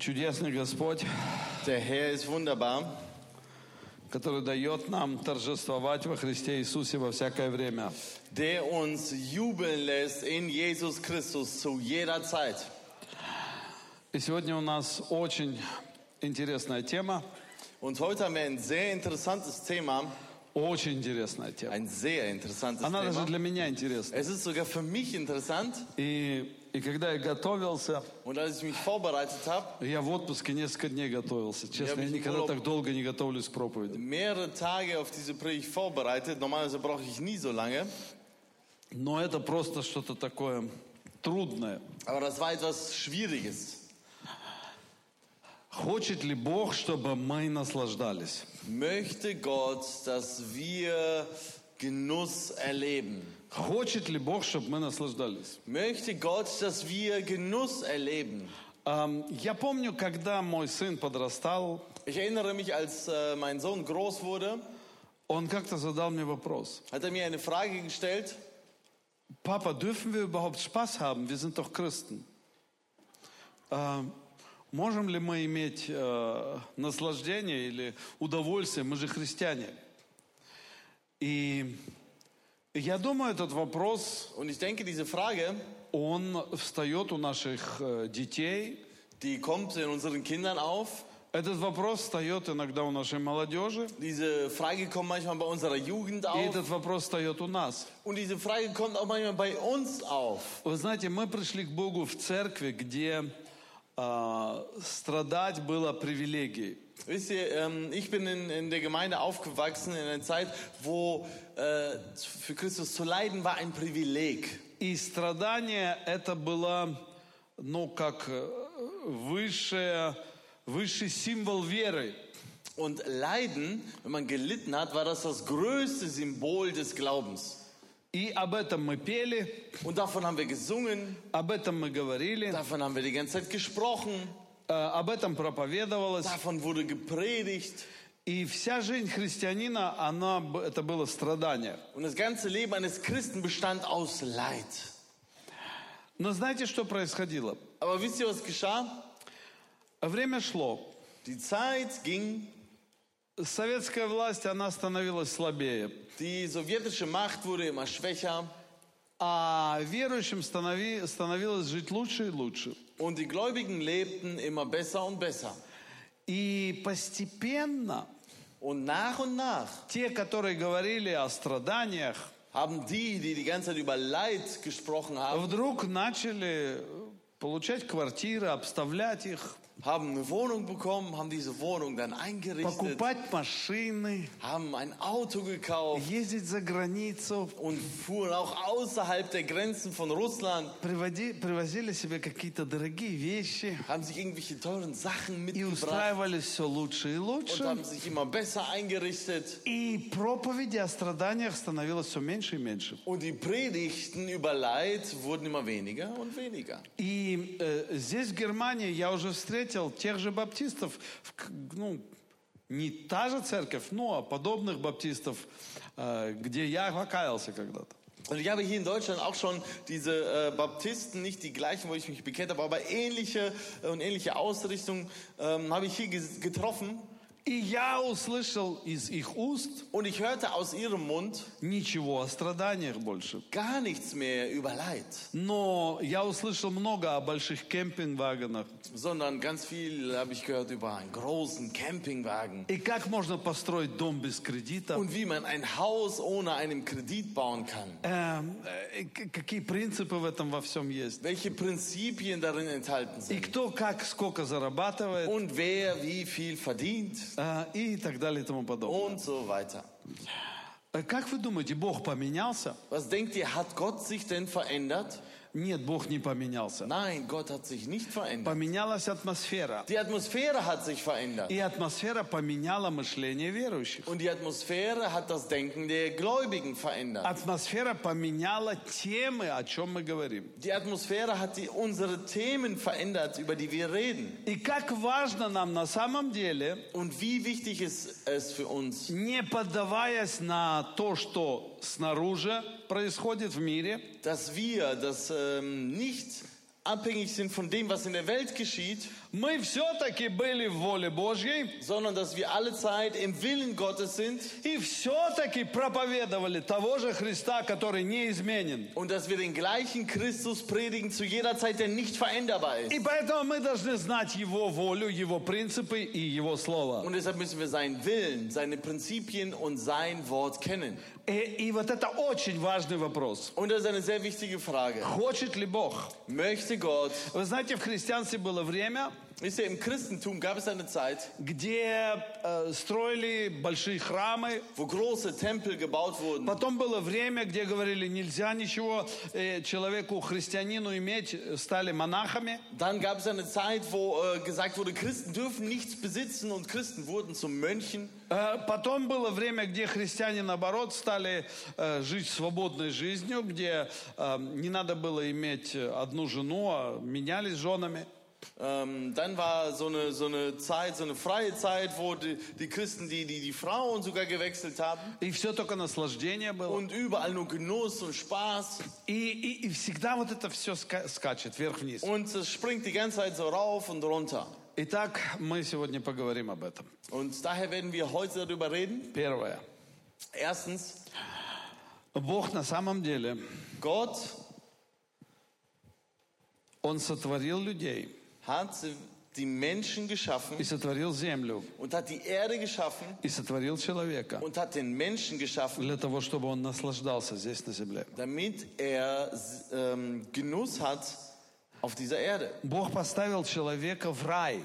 Чудесный Господь, Der Herr ist wunderbar, который дает нам торжествовать во Христе Иисусе во всякое время. der uns jubeln lässt in Jesus Christus zu jeder Zeit. И сегодня у нас очень интересная тема, Und heute haben wir ein sehr interessantes Thema, очень интересная тема. ein sehr interessantes Она даже Thema. для меня интересна. Es ist sogar für mich interessant И, и когда я готовился, und als ich mich vorbereitet habe, я в отпуске несколько дней готовился. Честно, Я никогда урок. так долго не готовлюсь к проповеди. mehrere Tage auf diese Predigt vorbereitet. Normalerweise brauche ich nie so lange, Но это просто что-то такое трудное. aber das war etwas Schwieriges. Хочет ли Бог, чтобы мы наслаждались? Möchte Gott, dass wir Genuss erleben? Хочет ли Бог, чтобы мы наслаждались? Möchte Gott, dass wir Genuss erleben? Эм, Я помню, когда мой сын подрастал, Ich erinnere mich, als äh, mein Sohn groß wurde, он как-то задал мне вопрос. hat er mir eine Frage gestellt. Папа, dürfen wir überhaupt Spaß haben? Wir sind doch Christen. Э, Можем ли мы иметь э, наслаждение или удовольствие? Мы же христиане. И я думаю, этот вопрос, Und ich denke, diese Frage, он встает у наших э, детей. die kommt in unseren Kindern auf. Этот вопрос встает иногда у нашей молодежи. Diese Frage kommt manchmal bei unserer Jugend И auf. этот вопрос встает у нас. Und diese Frage kommt auch manchmal bei uns auf. Вы знаете, мы пришли к Богу в церкви, где э, страдать было привилегией. Wisst ihr, ähm, ich bin in, in der Gemeinde aufgewachsen in einer Zeit, wo äh, für Christus zu leiden war ein Privileg. И страдание это было, ну, как э, высшее, высший символ веры. Und Leiden, wenn man gelitten hat, war das das größte Symbol des Glaubens. И об этом мы пели, Und davon haben wir gesungen, об этом мы говорили, davon haben wir die ganze Zeit gesprochen, э, Об этом проповедовалось. davon wurde gepredigt. И вся жизнь христианина, она, это было страдание. Und das ganze Leben eines Christen bestand aus Leid. Но знаете, что происходило? Aber wisst ihr, was geschah? Время шло. Die Zeit ging, Советская власть, она становилась слабее. die sowjetische Macht wurde immer schwächer А верующим станови- становилось жить лучше и лучше. und die Gläubigen lebten immer besser und besser. И постепенно Und nach und nach те, которые говорили о страданиях, haben die, die die ganze Zeit über Leid gesprochen haben, вдруг начали получать квартиры, обставлять их, haben eine Wohnung bekommen, haben diese Wohnung dann eingerichtet, покупать машины, haben ein Auto gekauft ездить за границу, und fuhren auch außerhalb der Grenzen von Russland, приводи- привозили себе какие-то дорогие вещи haben sich irgendwelche teuren Sachen и mitgebracht устраивались все лучше и und лучше. haben sich immer besser eingerichtet. И проповеди о страданиях становилось все меньше и меньше. Und die Predigten über Leid wurden immer weniger und weniger. И э, здесь, в Германии, я уже встретил тех же баптистов, в к- ну, не та же церковь, но подобных баптистов, э, где я покаялся когда-то. Und ich habe hier in Deutschland auch schon diese äh, Baptisten, nicht die gleichen, wo ich mich bekehrt habe, aber ähnliche äh, und ähnliche Ausrichtung ähm, habe ich hier ges- getroffen. И я услышал из их уст Und ich hörte aus ihrem Mund ничего о страданиях больше. gar nichts mehr über Leid, Но я услышал много о больших кемпинг-вагонах. sondern ganz viel habe ich gehört über einen großen Campingwagen И как можно построить дом без кредита. und wie man ein Haus ohne einen Kredit bauen kann. Эм, э, к- какие принципы в этом во всем есть. Welche Prinzipien darin enthalten И sind. кто как сколько зарабатывает. Und wer wie viel verdient э, И так далее и тому подобное. und so weiter. Э, Как вы думаете, Бог поменялся? Was denkt ihr, hat Gott sich denn verändert? Нет, Бог не поменялся. Nein, Gott hat sich nicht verändert. Поменялась атмосфера. Die Atmosphäre hat sich verändert. И атмосфера поменяла мышление верующих. Und die Atmosphäre hat das Denken der Gläubigen verändert. Атмосфера поменяла темы, о чем мы говорим. Die Atmosphäre hat die, unsere Themen verändert, über die wir reden. И как важно нам на самом деле, Und wie wichtig ist es für uns, не поддаваясь на то, что снаружи происходит в мире, dass wir das ähm, nicht abhängig sind von dem, was in der Welt geschieht, мы все-таки были в воле Божьей sondern dass wir alle Zeit im Willen Gottes sind и все-таки проповедовали того же Христа, который неизменен. und dass wir den gleichen Christus predigen zu jeder Zeit, der nicht veränderbar ist. И поэтому мы должны знать Его волю, Его принципы и Его Слово. Und deshalb müssen wir seinen Willen, seine Prinzipien und sein Wort kennen. И, и вот это очень важный вопрос. Und das ist eine sehr wichtige Frage. Хочет ли Бог? Möchte Gott, Вы знаете, в христианстве было время, wisst ihr, im Christentum gab es eine Zeit, где э, строили большие храмы. wo große Tempel gebaut wurden. Потом было время, где говорили, нельзя ничего э, человеку, христианину иметь, э, стали монахами. Dann gab es eine Zeit, wo äh, gesagt wurde, Christen dürfen nichts besitzen und Christen wurden zu Mönchen. Э, Потом было время, где христиане, наоборот, стали э, жить свободной жизнью, где э, не надо было иметь одну жену, а менялись женами. Ähm, dann war so eine, so eine Zeit, so eine freie Zeit, wo die, die Christen die, die, die Frauen sogar gewechselt haben. И все только наслаждение было. Und überall nur Genuss und Spaß. И, и- и всегда вот это все скачет вверх-вниз. Und es springt die ganze Zeit so rauf und runter. Итак, мы сегодня поговорим об этом. Und daher werden wir heute darüber reden. Первое. Erstens, Бог на самом деле, Gott Он сотворил людей Hat die Menschen geschaffen и сотворил землю und hat die Erde geschaffen и сотворил человека und hat den Menschen geschaffen, для того, чтобы он наслаждался здесь на земле. damit er ähm, Genuss hat auf dieser Erde. Бог поставил человека в рай.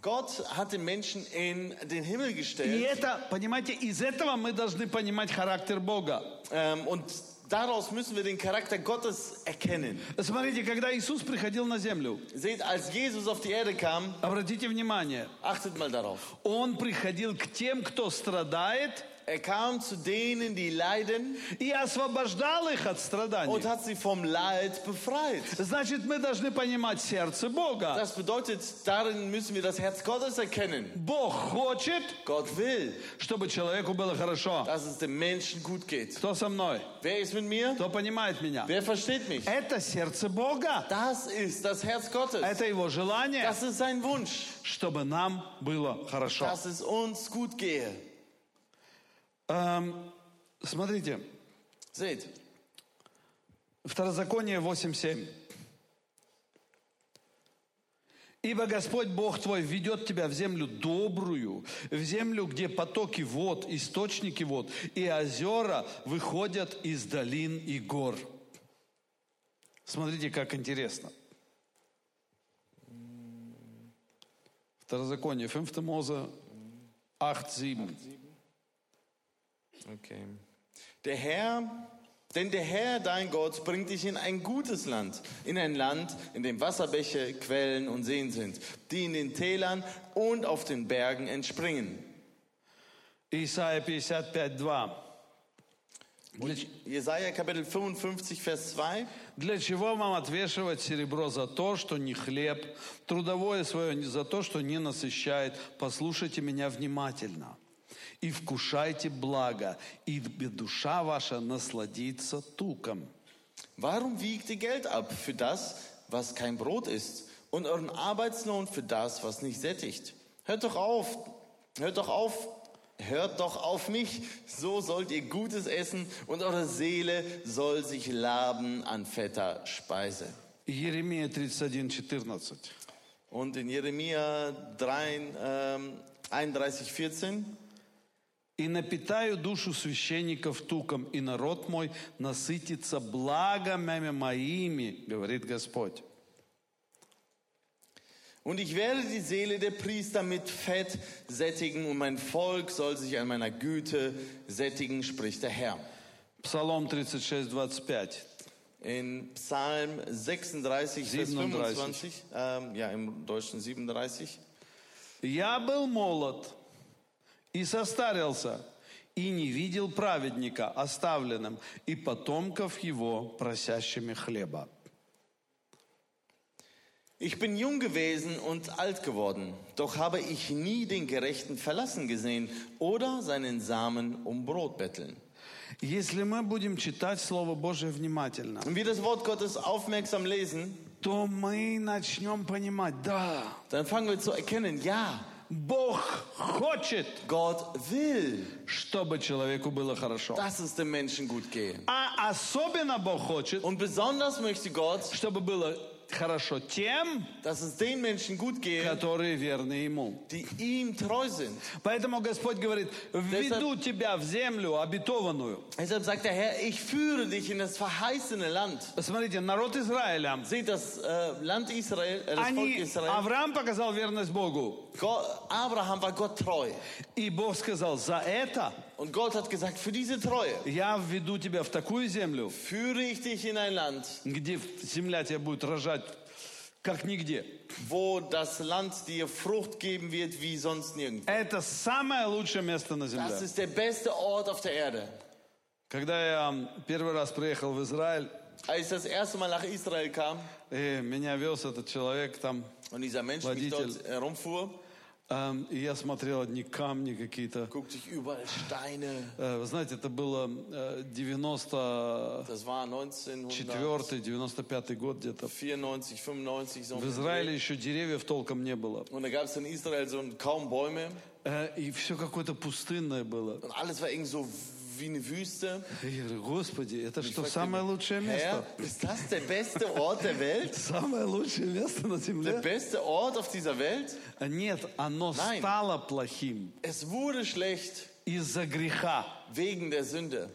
Gott hat den Menschen in den Himmel И gestellt это, понимаете, из этого мы должны понимать характер Бога. ähm, und daraus müssen wir den Charakter Gottes erkennen. Смотрите, когда Иисус приходил на землю, Seht, als Jesus auf die Erde kam, обратите внимание, achtet mal darauf. Он приходил к тем, кто страдает, Er kam zu denen, die leiden и освобождал их от und страданий. hat sie vom Leid befreit. Значит, мы должны понимать сердце Бога. Das bedeutet, darin müssen wir das Herz Gottes erkennen. Бог хочет, Gott will, чтобы человеку было хорошо. dass es dem Menschen gut geht. Кто со мной? Wer ist mit mir? Кто понимает меня? Wer versteht mich? Это сердце Бога. Das ist das Herz Gottes. Это Его желание, Das ist sein Wunsch, чтобы нам было хорошо. dass es uns gut gehe. Эм, смотрите, Seht, Второзаконие 8.7. Ибо Господь Бог твой ведет тебя в землю добрую, в землю, где потоки вод, источники вод, и озера выходят из долин и гор. Смотрите, как интересно. Второзаконие, 5 Мозе 8.7. okay. Der Herr, denn der Herr, dein Gott, bringt dich in ein gutes Land, in ein Land, in dem Wasserbäche, Quellen und Seen sind, die in den Tälern und auf den Bergen entspringen. Исайя 55.2. Для, ч- Jesaja Kapitel 55, Vers 2. Для чего вам отвешивать серебро за то, что не хлеб, трудовое свое не за то, что не насыщает? Послушайте меня внимательно и вкушайте благо, и душа ваша насладится туком. Warum wiegt ihr Geld ab für das, was kein Brot ist, und euren Arbeitslohn für das, was nicht sättigt? Hört doch auf, hört doch auf, hört doch auf mich, so sollt ihr Gutes essen und eure Seele soll sich laben an fetter Speise. Еремия 31, 14. Und in Jeremia 3, ähm, 31, 14. «И напитаю душу священников туком, и народ мой насытится благами моими, говорит Господь». Und ich werde die Seele der Priester mit Fett sättigen und mein Volk soll sich an meiner Güte sättigen, spricht der Herr. Псалом 36, 25. In Psalm 36, Vers 37. 25, ähm, ja, im Deutschen 37. Я был молод и состарился, и не видел праведника оставленным, и потомков его просящими хлеба. Ich bin jung gewesen und alt geworden, doch habe ich nie den Gerechten verlassen gesehen oder seinen Samen um Brot betteln. Если мы будем читать Слово Божие внимательно, Und wir das Wort Gottes aufmerksam lesen, то мы начнем понимать, да, dann fangen wir zu erkennen, ja, Бог хочет, Gott will, чтобы человеку было хорошо. dass es dem Menschen gut gehe. А особенно Бог хочет, Und besonders möchte Gott, чтобы было хорошо тем, dass es den Menschen gut gehe, которые верны Ему. die ihm treu sind. Поэтому Господь говорит, введу тебя в землю обетованную. Deshalb sagt der Herr, ich führe dich in das verheißene Land. Смотрите, народ Израиля, Seht das äh, Land Israel, äh, das Volk они, Israel. Авраам показал верность Богу. Gott, Abraham war Gott treu. И Бог сказал, за это Und Gott hat gesagt, für diese Treue я введу тебя в такую землю, führe ich dich in ein Land, где земля тебя будет рожать как нигде. wo das Land dir Frucht geben wird wie sonst nirgendwo. Это самое лучшее место на земле. Das ist der beste Ort auf der Erde. Когда я первый раз приехал в Израиль, Als ich das erste Mal nach Israel kam и меня вез этот человек там, und dieser Mensch mich Водитель. dort herumfuhr, эм, и я смотрел одни камни какие-то. Э, Вы знаете, это было э, 94 Das war 1994, 95 год где-то. 95, so. В um Израиле еще деревьев толком не было. Э, И все какое-то пустынное было. und alles war irgendwie so wie eine Wüste. И я говорю, Господи, это Ich что, fragte самое mich, лучшее Herr, место? ist das der beste Ort der Welt? Самое лучшее место на Der земле? beste Ort auf dieser Welt? Нет, оно Nein. стало плохим Es wurde schlecht из-за греха, wegen der Sünde,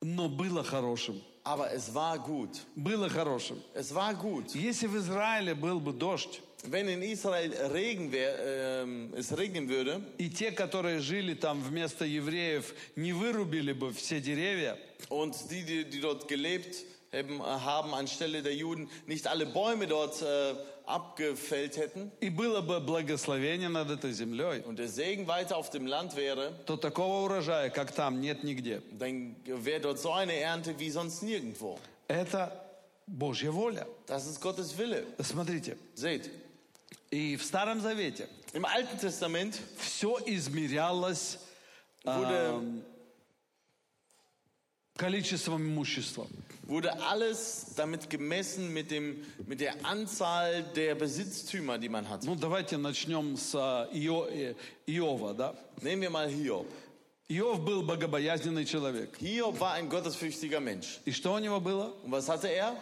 Но было хорошим. aber es war gut. Было хорошим. Es war gut. Если в Израиле был бы дождь, Wenn in Israel Regen wär, ähm, es regnen würde и те, которые жили там вместо евреев, не вырубили бы все деревья, und die, die, die dort gelebt haben, haben anstelle der Juden nicht alle Bäume dort äh, abgefällt hätten и было бы благословение над этой землей, und der Segen weiter auf dem Land wäre, то такого урожая, как там, нет нигде. dann wäre dort so eine Ernte wie sonst nirgendwo. Это Божья воля. Das ist Gottes Wille. Смотрите, Seht, и в Старом Завете im Alten Testament все измерялось wurde, эм, количеством имущества. wurde alles damit gemessen mit, dem, mit der Anzahl der Besitztümer, die man hat. Ну, давайте начнем с а, Ио- э, Иова, да? Nehmen wir mal Hiob. Иов был богобоязненный человек. Hiob war ein gottesfürchtiger Mensch. И что у него было? Und was hatte er?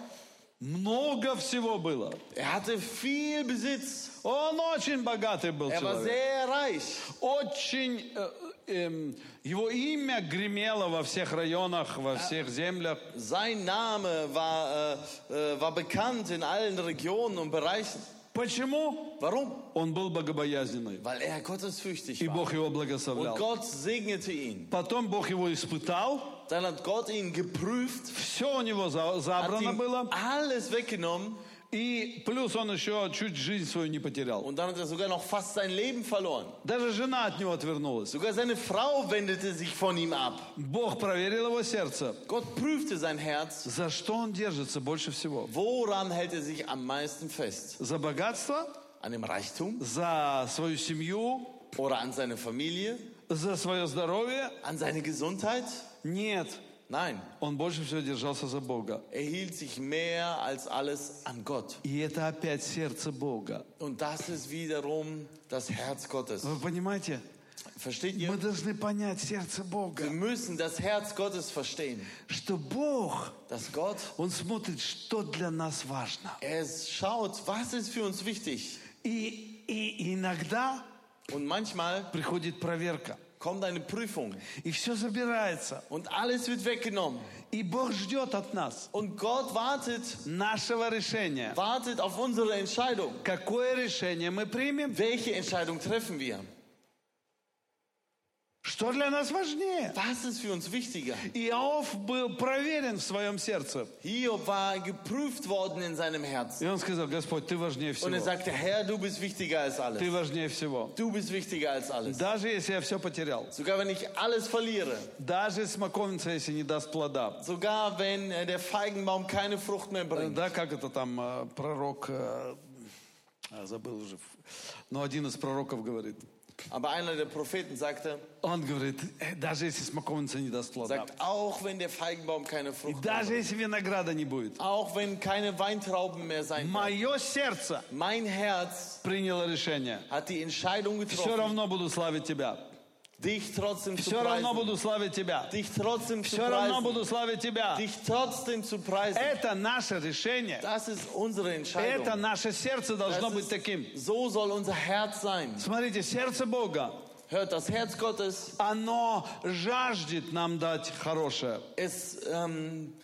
Много всего было. Er hatte viel Besitz. Он очень богатый был Er war человек. sehr reich. Очень... э, эм, его имя гремело во всех районах, во всех землях. Sein Name war, äh, äh, war bekannt in allen Regionen und Bereichen. Почему? Warum? Он был богобоязненный. Weil er gottesfürchtig И war. Бог его Und благословлял. Gott segnete ihn. Потом Бог его испытал. Dann hat Gott ihn geprüft, Все у него за- забрано было. alles weggenommen И плюс он еще чуть жизнь свою не потерял. und dann hat er sogar noch fast sein Leben verloren. Даже жена от него отвернулась. Sogar seine Frau wendete sich von ihm ab. Бог проверил его сердце. Gott prüfte sein Herz. За что он держится больше всего? Woran hält er sich am meisten fest? За богатство? An dem Reichtum За свою семью? oder an seine Familie? За свое здоровье? An seine Gesundheit? Нет. Nein, Он больше всего держался за Бога. er hielt sich mehr als alles an Gott. И это опять сердце Бога. Und das ist wiederum das Herz Gottes. Вы понимаете? Versteht Мы ihr? должны понять сердце Wir Бога. müssen das Herz Gottes verstehen. Что Бог, Dass Gott, Он смотрит, что для нас важно. er schaut, was ist für uns wichtig. И, и иногда Und manchmal приходит проверка. kommt eine Prüfung И все забирается. und alles wird weggenommen. И Бог ждет от нас Und Gott wartet, нашего решения. wartet auf unsere Entscheidung. Какое решение мы примем? Welche Entscheidung treffen wir? Что для нас важнее? Was ist für uns wichtiger? Иов был проверен в своем сердце. Hiob war geprüft worden in seinem И Herzen. он сказал, Господь, ты важнее Und er всего. sagte, Herr, du bist wichtiger als Ты alles. важнее всего. Du bist wichtiger als alles. Даже если я все потерял. Sogar wenn ich alles verliere. Даже смоковница, если не даст плода. Sogar wenn äh, der Feigenbaum keine Frucht mehr bringt. Да, как это там э, пророк, э, а, забыл уже, но один из пророков говорит, Aber einer der Propheten sagte, Он говорит, «Э, даже если смоковница не даст плода, sagt, auch wenn der Feigenbaum keine и Frucht даже mehr если винограда не будет, auch wenn keine Weintrauben mehr sein werden. мое сердце Mein Herz приняло решение. hat die Entscheidung Все getroffen, равно буду славить Тебя. Dich trotzdem zu Все равно буду славить Тебя. Dich trotzdem zu Все равно preisen. буду славить Тебя. Dich trotzdem zu preisen. Это наше решение. Das ist unsere Entscheidung. Это наше сердце должно Das быть ist, таким. so soll unser Herz sein. Смотрите, сердце Бога, Hört, das Herz Gottes, оно жаждет нам дать хорошее. es ähm,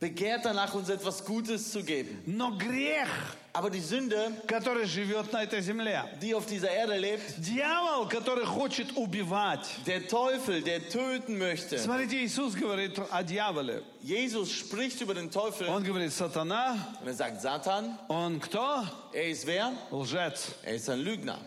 begehrt danach, uns etwas Gutes zu geben. Но грех, Aber die Sünde, который живет на этой земле, die auf dieser Erde lebt, дьявол, который хочет убивать. der Teufel, der töten möchte. Смотрите, Иисус говорит о дьяволе. Jesus spricht über den Teufel Он говорит, сатана, und er sagt, Satan, он кто? er ist wer? Лжец. Er ist ein Lügner.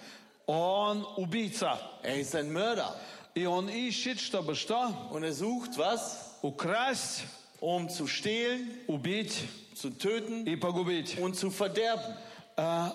Он убийца. Er ist ein Mörder. И он ищет, чтобы что? Und er sucht was? Украсть, Um zu stehlen, убить zu töten и погубить. und zu verderben. А,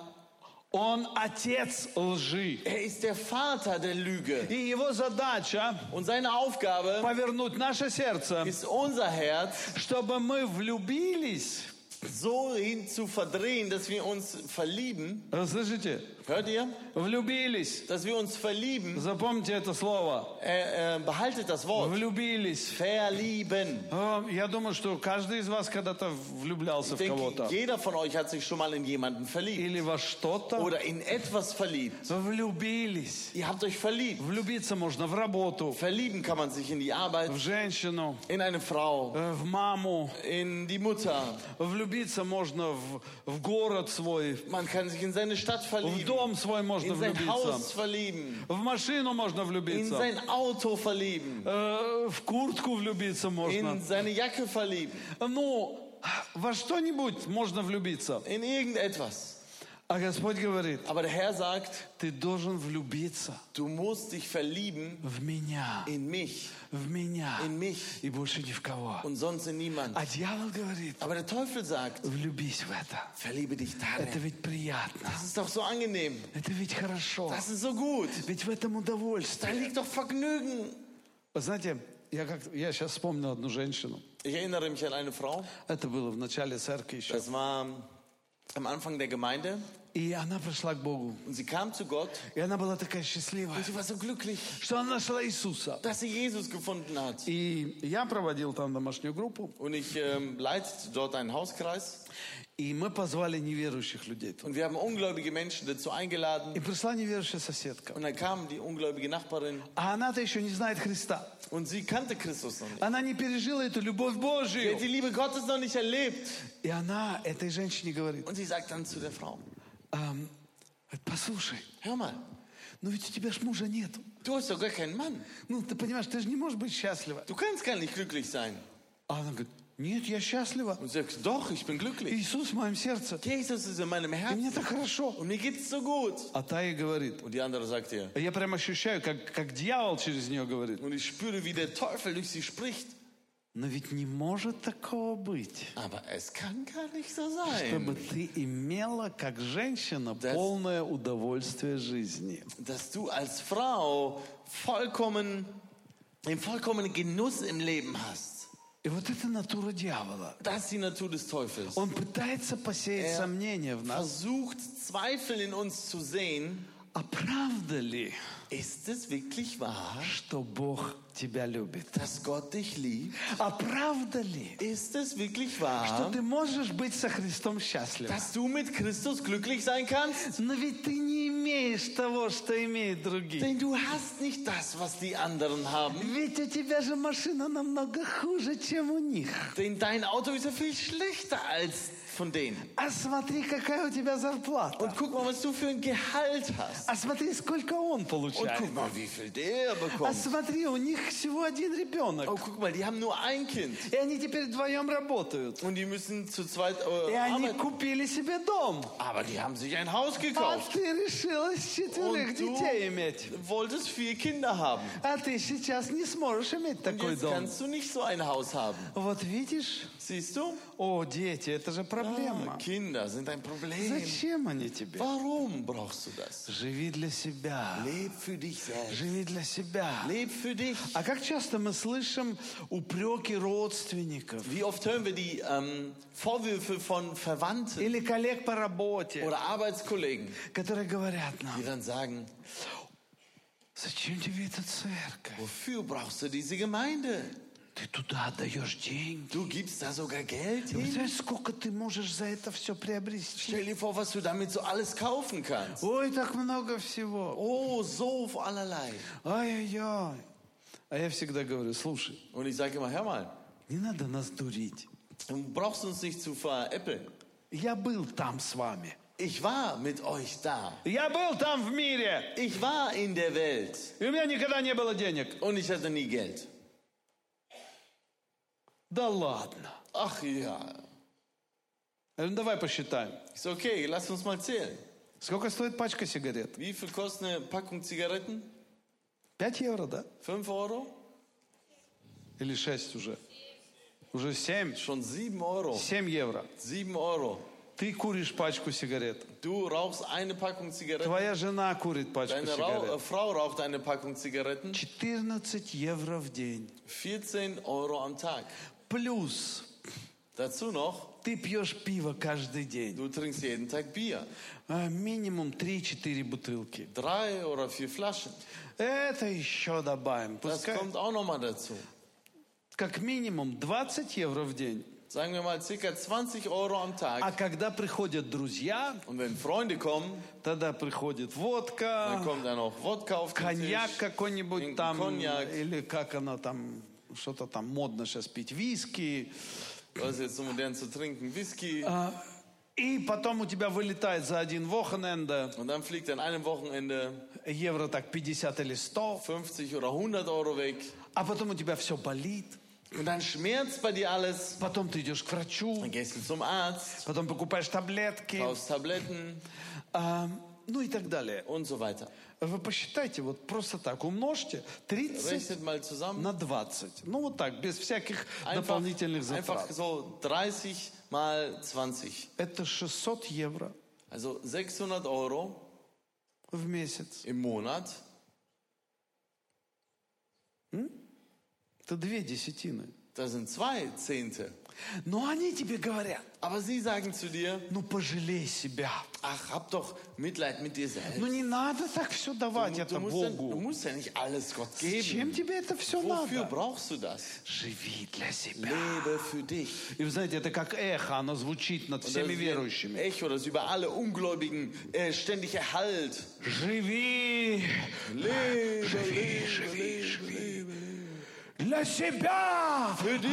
Он отец лжи. Er ist der Vater der Lüge. И его задача Und seine Aufgabe повернуть наше сердце, ist unser Herz чтобы мы влюбились. so hin zu verdrehen, dass wir uns verlieben. Вы Слышите? Hört ihr? Влюбились. Dass wir uns verlieben. Запомните это слово. Äh, äh, behaltet das Wort. Влюбились. Verlieben. А, Я думаю, что каждый из вас когда-то влюблялся Ich в denke, кого-то. jeder von euch hat sich schon mal in jemanden verliebt. Или во что-то. Oder in etwas verliebt. Влюбились. Ihr habt euch verliebt. Влюбиться можно в работу, Verlieben kann man sich in die Arbeit, в женщину, in eine Frau, э, в маму. in die Mutter. Влюбиться можно в, в город свой, Man kann sich in seine Stadt в verlieben. Дом свой можно In sein Haus влюбиться, verlieben. в машину можно In влюбиться, sein Auto verlieben. э, в куртку влюбиться можно. In seine Jacke verlieben. Ну, во что-нибудь можно влюбиться. In irgendetwas. А Господь говорит, Aber der Herr sagt, ты должен влюбиться du musst dich verlieben в меня, in mich в меня In mich. и больше ни в кого. und sonst in niemand. А дьявол говорит, Aber der Teufel sagt, влюбись в это. verliebe dich Это darin. ведь приятно. Das ist doch so angenehm. Это ведь хорошо. Das ist so gut. Ведь в этом Da удовольствие. liegt doch Vergnügen. Вы знаете, я, как, я сейчас вспомнил одну женщину. Ich erinnere mich an eine Frau. Это было в начале церкви еще. Das war am Anfang der Gemeinde. И она пришла к Богу. Und sie kam zu Gott. И она была такая счастливая, Und sie war so glücklich, что она нашла Иисуса. dass sie Jesus gefunden hat. И я проводил там домашнюю группу. Und ich ähm, leitete dort einen Hauskreis. И мы позвали неверующих людей. Und wir haben ungläubige Menschen dazu eingeladen. И пришла неверующая соседка. Und dann kam die ungläubige Nachbarin. А она-то еще не знает Христа. Und sie kannte Christus noch nicht. Она не пережила эту любовь Sie Божию. hat die Liebe Gottes noch nicht erlebt. И она этой женщине говорит, Und sie sagt dann zu der Frau, «Ам, послушай, hör mal, ну ведь у тебя ж мужа нет. du hast doch gar keinen Mann. Ну, ты понимаешь, ты же не можешь быть счастлива. Du kannst gar nicht glücklich sein. А она говорит, нет, я счастлива. Und sagt, doch, ich bin glücklich. Иисус в моем сердце. Jesus ist in meinem И Herzen. мне так хорошо. Und mir geht's so gut. А та ей говорит, Und die andere sagt ihr, я прям ощущаю, как, как дьявол через нее говорит. und ich spüre, wie der Teufel durch sie spricht. Но ведь не может такого быть, Aber es kann gar nicht so чтобы ты имела, как женщина, Das- полное удовольствие жизни. dass du als Frau vollkommen, den vollkommenen Genuss im Leben hast. И вот это натура дьявола. Das ist die Natur des Teufels. Он пытается посеять Er сомнения в нас. versucht, Zweifel in uns zu sehen. А правда ли, Ist es wirklich wahr, что Бог тебя любит? dass Gott dich liebt? А правда ли, Ist es wirklich что wahr, ты можешь быть со Христом счастлив? dass du mit Christus glücklich sein kannst? Но ведь ты не имеешь того, что имеют другие. Denn du hast nicht das, was die anderen haben. Ведь у тебя же машина намного хуже, чем у них. Denn dein Auto ist ja viel schlechter als von denen. А смотри, какая у тебя зарплата. Und guck mal, was du für ein Gehalt hast. А смотри, сколько он Und получает. guck mal, wie viel der А bekommt. смотри, у них всего один ребенок. Oh, guck mal, die haben nur ein Kind. И они теперь вдвоем работают. Und die müssen zu zweit И äh, они arbeiten. купили себе дом. Aber die haben sich ein Haus А gekauft. ты решила четверых Und детей иметь. wolltest vier Kinder haben. А ты сейчас не сможешь иметь Und такой дом. kannst du nicht so ein Haus haben. Вот видишь, Siehst du? О, дети, это же Ah, проблема. Kinder sind ein Problem. Зачем они тебе? Warum brauchst du das? Живи для себя. Leb für dich selbst. Живи для себя. Leb für dich. А как часто мы слышим упреки родственников Wie oft hören wir die ähm, Vorwürfe von Verwandten или коллег по работе, oder Arbeitskollegen, которые говорят нам, die dann sagen, зачем тебе эта церковь? wofür brauchst du diese Gemeinde? Ты туда отдаешь деньги. Du gibst da sogar Geld hin. представляешь, сколько ты можешь за это все приобрести? Stell dir vor, was du damit so alles kaufen kannst. Ой, так много всего. Oh, so allerlei. Ай-яй-яй. А я всегда говорю, слушай, Und ich sage immer, hör mal, не надо нас дурить. du brauchst uns nicht zu veräppeln. Я был там с вами. Ich war mit euch da. Я был там в мире. Ich war in der Welt И у меня никогда не было денег. und ich hatte nie Geld. Да ладно. Ach ja. Ну давай посчитаем. Ist okay, lass uns mal zählen. Сколько стоит пачка сигарет? Wie viel kostet eine Packung Zigaretten? 5 евро, да? 5 Euro? Или 6 уже? Уже 7. Schon 7 Euro. 7 евро. 7 Euro. Ты куришь пачку сигарет. Du rauchst eine Packung Zigaretten. Твоя жена курит пачку Deine äh, сигарет. Frau raucht eine Packung Zigaretten. 14 евро в день. 14 Euro am Tag. Плюс Dazu noch, ты пьешь пиво каждый день. du trinkst jeden Tag Bier. А, Минимум 3-4 бутылки. Drei oder vier Flaschen. Это еще добавим. Das Пускай kommt auch nochmal dazu. как минимум 20 евро в день. Sagen wir mal circa 20 Euro am Tag. А когда приходят друзья, Und wenn Freunde kommen, тогда приходит dann водка, kommt dann auch Wodka auf коньяк какой-нибудь там, Cognac. или как оно там, что-то там модно сейчас пить, виски. Was ist jetzt so modern zu trinken? Whisky. А, И потом у тебя вылетает за один Wochenende Und dann fliegt an einem Wochenende евро так 50 или 100, 50 oder 100 Euro weg. а потом у тебя все болит, Und dann schmerzt bei dir alles. потом ты идешь к врачу, Dann gehst du zum Arzt, потом покупаешь таблетки, kaufst Tabletten а, ну и так далее. und so weiter. Вы посчитайте, вот просто так, умножьте 30 Rechnet mal zusammen. на 20. Ну вот так, без всяких Einfach, дополнительных einfach затрат. so 30 mal 20. Это 600 евро Also 600 Euro в месяц. im Monat. Это две десятины. Das sind zwei Zehnte. Но они тебе говорят, Aber sie sagen zu dir, ну пожалей себя. ach, hab doch Mitleid mit dir selbst. Ну не надо так все давать Du, это du, musst ja, du Богу. musst ja nicht alles Gott Зачем geben. тебе это все Wofür надо? brauchst du das? Живи для себя. Lebe für dich. И вы знаете, это как эхо, оно звучит над Und всеми верующими. Echo, das über alle Ungläubigen äh, ständig erhallt. Живи, Lebe, живи, живи, живи. Для себя. Für dich,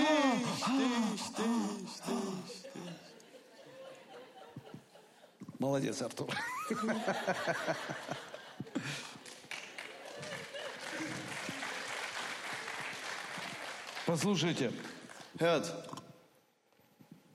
dich, dich, dich. Молодец, Артур. Послушайте, Hört,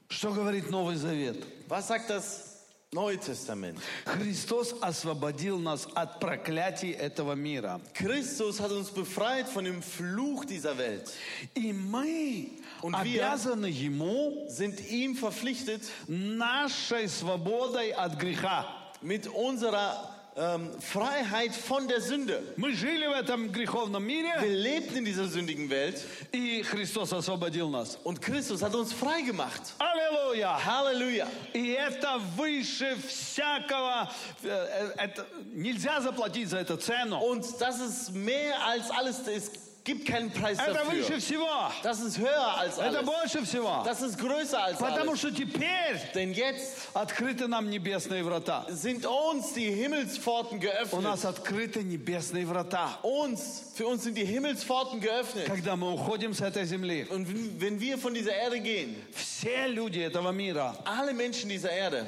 что говорит Новый Завет? was sagt das Neue Testament? Христос освободил нас от проклятий этого мира. Christus hat uns befreit von dem Fluch dieser Welt. И мы Und wir- обязаны Ему Sind ihm verpflichtet, нашей свободой от греха. mit unserer ähm, Freiheit von der Sünde. Мы жили в этом греховном Wir мире, lebten in dieser sündigen Welt и Христос освободил нас. und Christus hat uns frei gemacht. Аллилуйя! Halleluja. И это выше всякого, э, э, это, нельзя заплатить за это цену. Und das ist mehr als alles. Es gibt keinen Preis Это выше dafür. всего. Das ist höher als Это alles. больше всего. Das ist größer als Потому alles. что теперь Denn jetzt открыты нам небесные врата. sind uns die Himmelspforten У geöffnet. нас открыты небесные врата. Uns, für uns sind die Himmelspforten geöffnet. Когда мы уходим с этой земли, Und wenn wir von dieser Erde gehen, все люди этого мира, alle Menschen dieser Erde,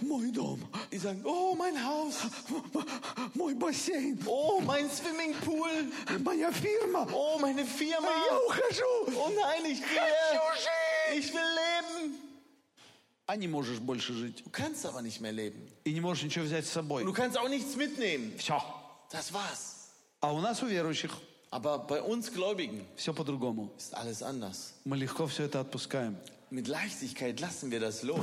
мой дом, die sagen, oh, mein Haus, мой бассейн, oh, mein Swimmingpool, моя фирма, oh, meine Firma, я ухожу. oh nein, ich gehe, ich will leben. А не можешь больше жить. Du kannst aber nicht mehr leben. И не можешь ничего взять с собой. Und du kannst auch nichts mitnehmen. Все. Das war's. А у нас у верующих Aber bei uns Gläubigen все по-другому. ist alles anders. Мы легко все это отпускаем. Mit Leichtigkeit lassen wir das los.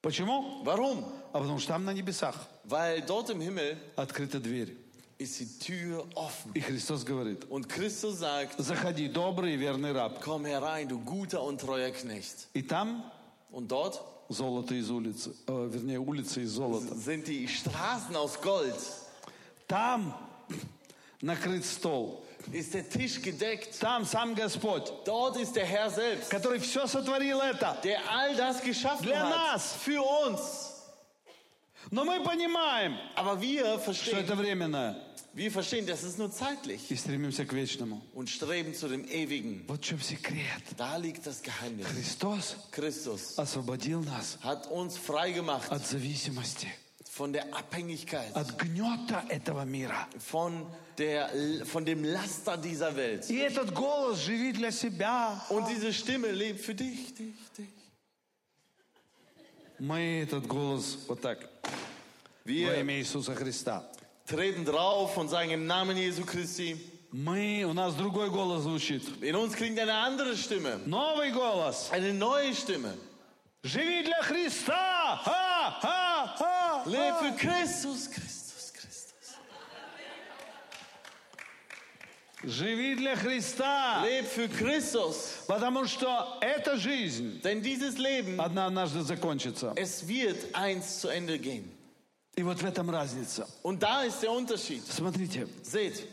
Почему? Warum? А потому что там на небесах Weil dort im Himmel открыта дверь. ist die Tür offen. И Христос говорит, Und Christus sagt, заходи, добрый и верный раб. komm herein, du guter und treuer Knecht. И там Und dort золото из улицы, э, вернее, улицы из золота. sind die Straßen aus Gold. Там накрыт стол. Ist der Tisch gedeckt. Там сам Господь, Dort ist der Herr selbst, который все сотворил это. der all das geschaffen Для hat. нас. Für uns. Но мы понимаем, Aber wir что verstehen, это временное. wir verstehen, das ist nur zeitlich. И стремимся к вечному. Und streben zu dem Ewigen. Вот в чем секрет. Da liegt das Geheimnis. Христос Christus освободил нас hat uns frei gemacht от зависимости, von der Abhängigkeit, от гнета этого мира. von, der, von dem Laster dieser Welt. И этот голос живи для себя. Und diese Stimme lebt für dich, dich, dich. Мы этот голос вот так во Wir имя Иисуса Христа. treten drauf und sagen im Namen Jesu Christi. Мы, у нас другой голос звучит. In uns klingt eine andere Stimme, Новый голос. eine neue Stimme. Живи для Христа! Ха, Für Christus, Christus, Christus. Живи для Христа! Leb für Christus. Потому что эта жизнь Denn dieses Leben, одна однажды закончится. es wird eins zu Ende gehen. И вот в этом разница. Und da ist der Unterschied. Смотрите, Seht,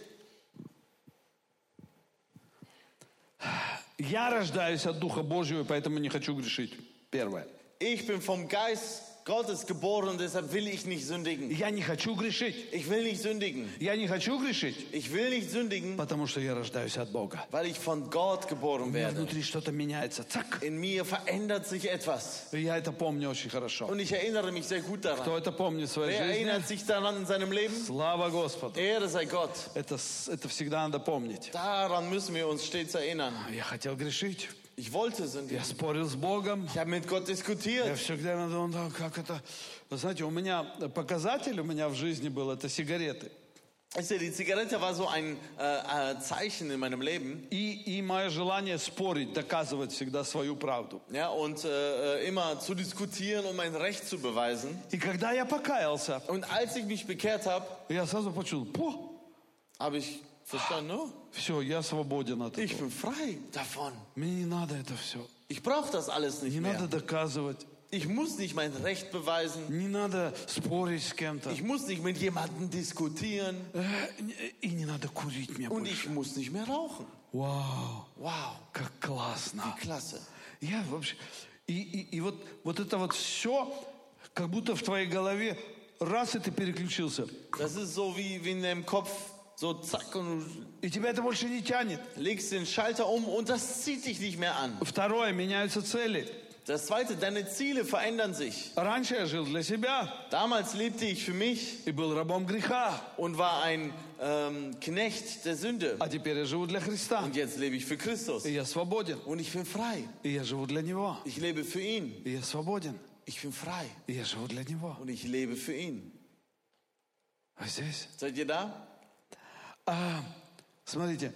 я рождаюсь от Духа Божьего, поэтому не хочу грешить. Первое. ich bin vom Geist Gottes geboren und deshalb will ich nicht sündigen. Я не хочу грешить. Ich will nicht sündigen. Я не хочу грешить, Ich will nicht sündigen, потому что я рождаюсь от Бога. weil ich von Gott geboren У меня werde. внутри что-то меняется. Цак. In mir verändert sich etwas. И я это помню очень хорошо. Und ich erinnere mich sehr gut daran. Кто это помнит в своей Wer жизни? erinnert sich daran in seinem Leben? Слава Господу. Ehre sei Gott. Это, с- это всегда надо помнить. Daran müssen wir uns stets erinnern. Я хотел грешить. Ich wollte Я sündigen. спорил с Богом. Ich habe mit Gott Я diskutiert. все время думал, «Да, как это... Вы знаете, у меня показатель у меня в жизни был, это сигареты. Weißt du, die Zigarette war so ein äh, äh, Zeichen in meinem Leben. И, и мое желание спорить, доказывать всегда свою правду. Ja, und äh, äh, immer zu diskutieren, um mein Recht zu beweisen. И когда я покаялся, Und als ich mich bekehrt habe, я сразу почувствовал, по, habe ich verstanden, oh, все, я свободен от ich этого. bin frei davon. Мне не надо это все. Ich brauche das alles nicht Не mehr. надо доказывать. Ich muss nicht mein Recht beweisen. Не надо спорить с кем-то. Ich muss nicht mit jemandem diskutieren. Э, И не надо курить мне Und больше. ich muss nicht mehr rauchen. Вау, Wow, как классно. klasse. Я вообще... И, и, и вот, вот это вот все, как будто в твоей голове раз и ты переключился. Das ist so wie, wie in deinem Kopf, so zack, und И тебя это больше не тянет. du legst den Schalter um und das zieht dich nicht mehr an. Второе, меняются цели. Das zweite, deine Ziele verändern sich. Раньше я жил для себя Damals lebte ich für mich и был рабом греха, und war ein ähm, Knecht der Sünde. а теперь я живу для Христа. Und jetzt lebe ich für Christus. И я свободен. Und ich bin frei. И я живу для Него. Ich lebe für ihn. И я свободен. Ich bin frei. И я живу для Него. Und ich lebe für ihn. А здесь? Seid ihr da? А, смотрите,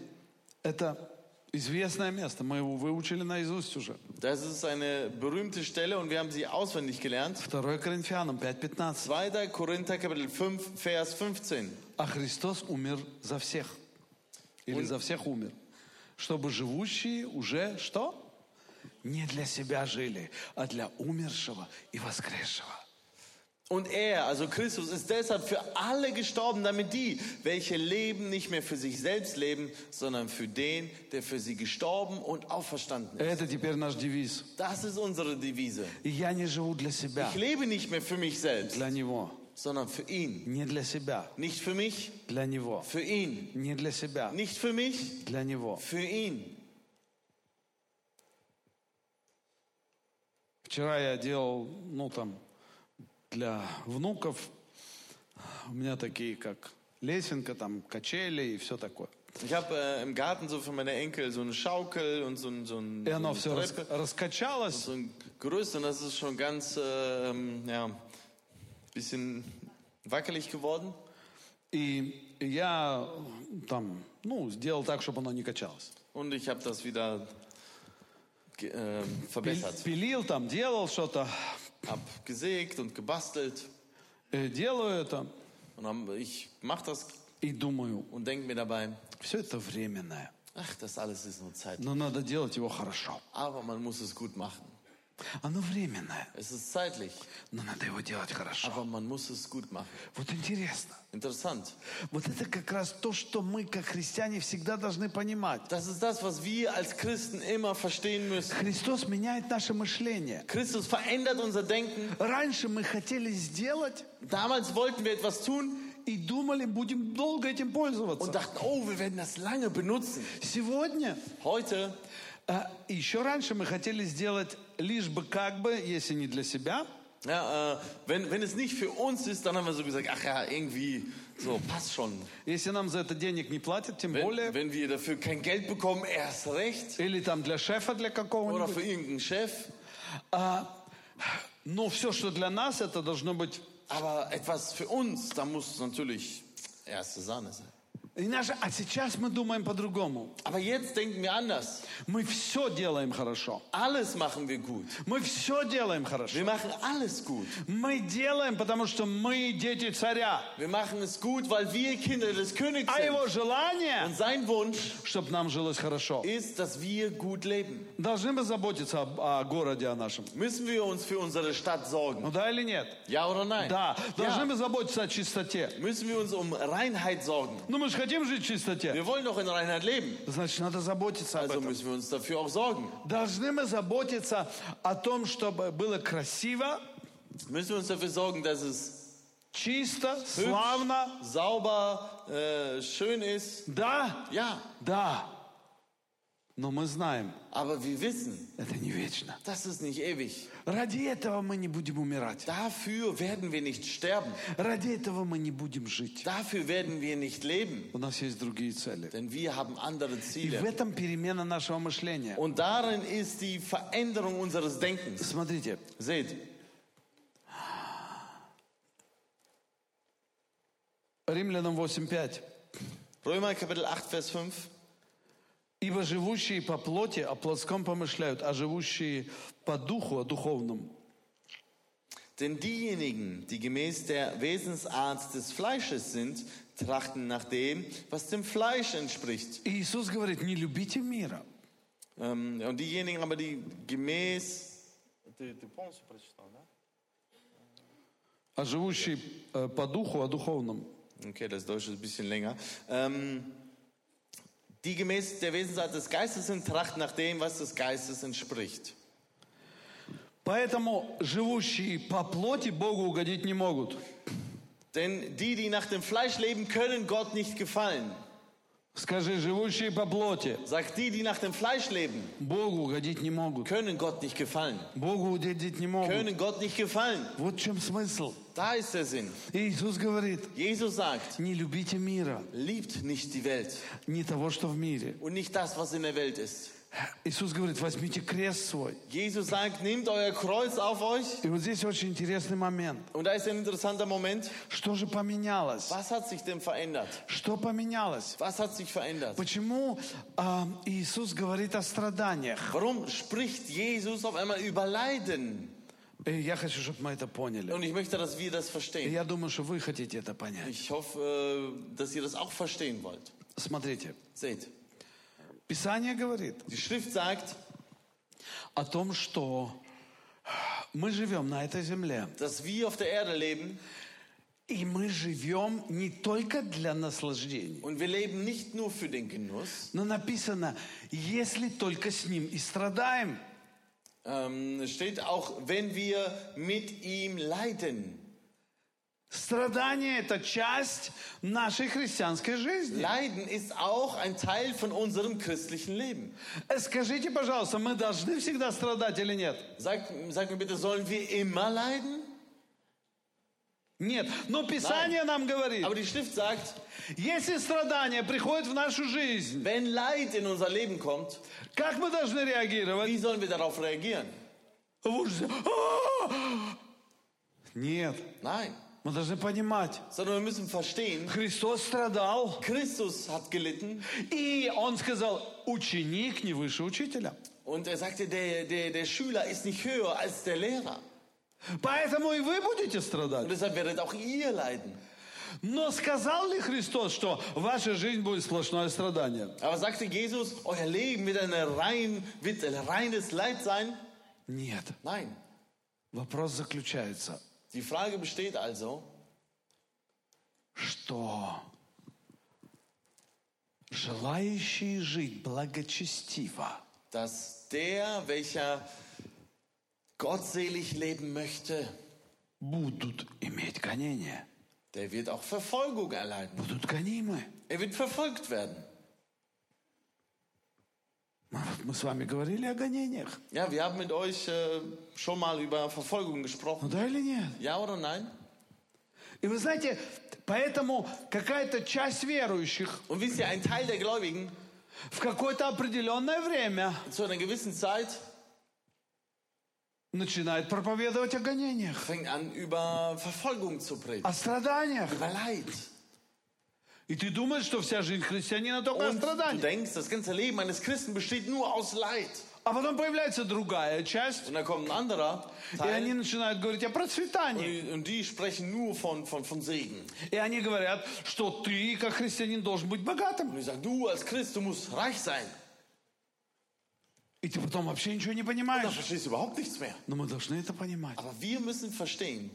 это известное место. Мы его выучили наизусть уже. Das ist eine berühmte Stelle und wir haben sie auswendig gelernt. 2 Коринфянам 5.15. 2. Korinther Kapitel 5, Vers 15. А Христос умер за всех. Или за всех умер. Чтобы живущие уже что? Не для себя жили, а для умершего и воскресшего. Und er, also Christus, ist deshalb für alle gestorben, damit die, welche leben, nicht mehr für sich selbst leben, sondern für den, der für sie gestorben und auferstanden ist. Это теперь наш девиз. Das ist unsere Devise. И я не живу для себя, Ich lebe nicht mehr für mich selbst, для Него. sondern für ihn. Не для себя, Nicht für mich, для Него. für ihn. Не для себя, Nicht für mich, для Него. für ihn. Вчера я делал, ну там, для внуков, у меня такие, как лесенка, там, качели и все такое. Ich habe äh, im Garten so für meine Enkel so eine Schaukel und so, ein- so, ein, И so оно eine все Treppe. раскачалось, So ein Gerüst und das ist schon ganz, äh, ähm, ja, bisschen wackelig geworden. И я э, там, ну, сделал так, чтобы оно не качалось. Und ich habe das wieder ähm, Пил- verbessert. Пилил там, делал что-то, Hab gesägt und gebastelt. э, делаю это Und dann, ich mache das и думаю, und denke mir dabei, все это временное, ach, das alles ist nur Zeit. но надо делать его хорошо. Aber man muss es gut machen. Оно временное, Es ist zeitlich, но надо его делать хорошо. aber man muss es gut machen. Вот интересно. Interessant. Вот это как раз то, что мы, как христиане, всегда должны понимать. Das ist das, was wir als Christen immer verstehen müssen. Христос меняет наше мышление. Christus verändert unser Denken. Раньше мы хотели сделать Damals wollten wir etwas tun и думали, будем долго этим und пользоваться. dachten, oh, wir werden das lange benutzen. Сегодня, Heute, э, еще раньше мы хотели сделать лишь бы как бы, если не для себя, ja, äh, wenn, wenn es nicht für uns ist, dann haben wir so gesagt, ach ja, irgendwie, so, passt schon. если нам за это денег не платят, тем более, Wenn, wenn wir dafür kein Geld bekommen, erst recht. или там для шефа, для Oder какого-нибудь. für irgendeinen Chef. А, но все, что для нас, это должно быть Aber etwas für uns, da muss natürlich erste Sahne sein. А сейчас мы думаем по-другому. Aber jetzt denken wir anders. Мы все делаем хорошо. Alles machen wir gut. Мы все делаем хорошо. Wir machen alles gut. Мы делаем, потому что мы дети царя. Wir machen es gut, weil wir Kinder des Königs А его sind. желание, Und sein Wunsch чтобы нам жилось хорошо. ist, dass wir gut leben. Должны мы заботиться об- о, городе о нашем. Müssen wir uns für unsere Stadt sorgen? Ну да или нет? Ja oder nein? Да. Должны Ja. мы заботиться о чистоте. Müssen wir uns um Reinheit sorgen? Ну мы же хотим жить в чистоте. Wir wollen doch in Reinheit leben. Значит, надо заботиться об Also этом. müssen wir uns dafür auch sorgen. Должны мы заботиться о том, чтобы было красиво, Müssen wir uns dafür sorgen, dass es чисто, hübsch, славно. sauber, äh, schön ist? Да, Ja, да. Но мы знаем, aber wir wissen, это не вечно. das ist nicht ewig. Ради этого мы не будем умирать. Dafür werden wir nicht sterben. Ради этого мы не будем жить. Dafür werden wir nicht leben. У нас есть другие цели. Denn wir haben andere И в Ziele. этом перемена нашего мышления. Und darin ist die Veränderung unseres Denkens. Смотрите, Seht, Римлянам 8.5. Römer Kapitel 8, Vers 5. Ибо живущие по плоти о плотском помышляют, а живущие по духу о духовном. Denn diejenigen, die gemäß der Wesensart des Fleisches sind, trachten nach dem, was dem Fleisch entspricht. И Иисус говорит, не любите мира. Ähm, und diejenigen aber, die gemäß... А живущие э, по духу о духовном. Okay, das Deutsche ist ein bisschen länger. Ähm, die gemäß der Wesensart des Geistes sind, trachten nach dem, was des Geistes entspricht. Поэтому живущие по плоти Богу угодить не могут. Denn die, die nach dem Fleisch leben, können Gott nicht gefallen. Скажи, живущие по плоти Sagt die, die nach dem Fleisch leben, Богу угодить не могут. können Gott nicht gefallen. Богу угодить не могут. Können Gott nicht gefallen. Вот в чем смысл. Da ist der Sinn. Иисус говорит, Jesus sagt, не любите мира, liebt nicht die Welt не того, что в мире. und nicht das, was in der Welt ist. Иисус говорит, возьмите крест свой. Jesus sagt, nehmt euer Kreuz auf euch. И вот здесь очень интересный момент. Und da ist ein interessanter Moment. Что же поменялось? Was hat sich denn verändert? Что поменялось? Was hat sich verändert? Почему а, Иисус говорит о страданиях? Warum spricht Jesus auf einmal über Leiden? И я хочу, чтобы мы это поняли. Und ich möchte, dass wir das И verstehen. я думаю, что вы хотите это понять. Ich hoffe, äh, dass ihr das auch verstehen wollt. Смотрите, Seht, Писание говорит die Schrift sagt, о том, что мы живем на этой земле. dass wir auf der Erde leben И мы живем не только для наслаждений. und wir leben nicht nur für den Genuss. Но написано, если только с Ним и страдаем. Ähm, es steht auch, wenn wir mit ihm leiden. Страдание – это часть нашей христианской жизни. Leiden ist auch ein Teil von unserem christlichen Leben. Э, Скажите, пожалуйста, мы должны всегда страдать или нет? Sag, sag mir bitte, sollen wir immer leiden? Нет. Но Писание нам говорит, Aber die Schrift sagt, если страдание приходит в нашу жизнь, wenn Leid in unser Leben kommt, как мы должны реагировать? wie sollen wir darauf reagieren? В ужасе. А! Нет. Nein. Мы должны понимать, sondern wir müssen verstehen, Христос страдал, Christus hat gelitten и Он сказал, ученик не выше учителя. und er sagte, der, der, der Schüler ist nicht höher als der Lehrer. Поэтому и вы будете страдать. Und deshalb werdet auch ihr leiden. Но сказал ли Христос, что ваша жизнь будет сплошное страдание? Aber sagte Jesus, euer Leben wird, eine rein, wird ein reines Leid sein? Нет. Nein. Вопрос заключается, Die Frage besteht also, что желающие жить благочестиво dass der, welcher gottselig leben möchte, будут иметь гонения, der wird auch Verfolgung erleiden. будут гонимы. Er wird verfolgt werden. Мы с вами говорили о гонениях. Ja, wir haben mit euch äh, schon mal über Verfolgung Ну gesprochen. да или нет? Ja oder nein? И вы знаете, поэтому какая-то часть верующих Und wisst ihr, ein Teil der Gläubigen в какое-то определенное время zu einer gewissen Zeit начинает проповедовать о гонениях, fängt an, über Verfolgung zu predigen, о страданиях. über Leid. И ты думаешь, что вся жизнь христианина только о Und du страданиях. denkst, das ganze Leben eines Christen besteht nur aus Leid. А потом появляется другая часть, Und dann kommt ein anderer и они Teil начинают говорить о процветании. und, und die sprechen nur von, von, von Segen. И они говорят, что ты, как христианин, должен быть богатым. Und ich sage, du als Christ, du musst reich sein. И ты потом вообще ничего не понимаешь. verstehst du überhaupt nichts mehr. Но мы должны это понимать. Aber wir müssen verstehen,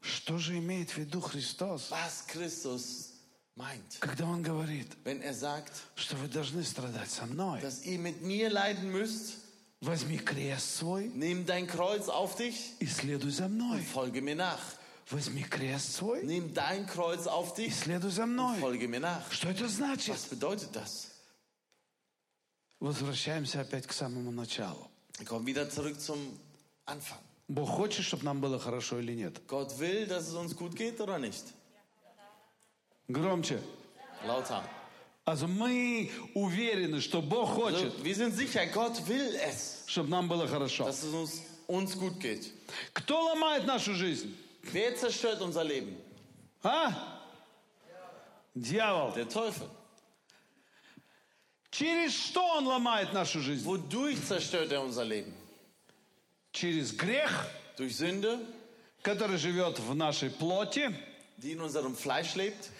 Что же имеет в виду Христос, was Christus meint. когда Он говорит, Wenn er sagt, что вы должны страдать со мной? dass ihr mit mir leiden müsst, Возьми крест свой nimm dein Kreuz auf dich и следуй за мной. und folge mir nach. Возьми крест свой Nimm dein Kreuz auf и dich следуй за und мной. folge mir nach. Что это значит? Was bedeutet das? Возвращаемся опять к самому началу. Wir kommen wieder zurück zum Anfang. Бог хочет, чтобы нам было хорошо или нет? Gott will, dass es uns gut geht oder nicht? Громче. Lauter. Also мы уверены, что Бог хочет, Also, wir sind sicher, Gott will es, чтобы нам было хорошо. dass es uns, uns gut geht. Кто lомает нашу жизнь? Wer zerstört unser Leben? А? Дьявол. Der Teufel. Через что он ломает нашу жизнь? Wodurch zerstört er unser Leben? Через грех, Durch Sünde, который живет в нашей плоти, die in unserem Fleisch lebt.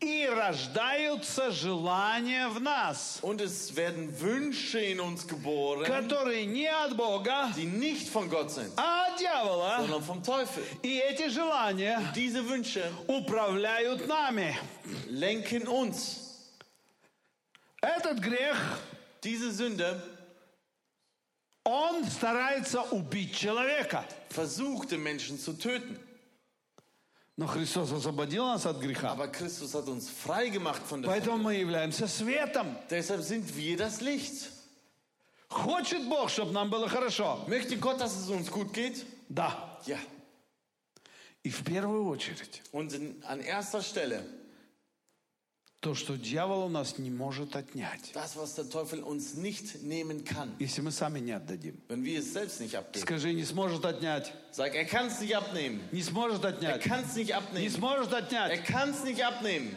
и рождаются желания в нас, Und es werden Wünsche in uns geboren, которые не от Бога, die nicht von Gott sind, а от дьявола. sondern vom Teufel. И эти желания Diese Wünsche управляют нами. lenken uns. Этот грех, Diese Sünde он старается убить человека. versucht, den Menschen zu töten. Но Христос освободил нас от греха. Aber Christus hat uns frei gemacht von der Поэтому Sünde. мы являемся светом. Deshalb sind wir das Licht. Хочет Бог, чтобы нам было хорошо? Möchte Gott, dass es uns gut geht? Да. Ja. И в первую очередь, Und in, an erster Stelle, То, что дьявол у нас не может отнять, das, was der Teufel uns nicht nehmen kann, если мы сами не отдадим. wenn wir es selbst nicht abgeben. Скажи, не сможет отнять. Sag, er kann es nicht abnehmen. Не сможет Er отнять. kann es nicht Не abnehmen. сможет Er отнять. kann es nicht abnehmen,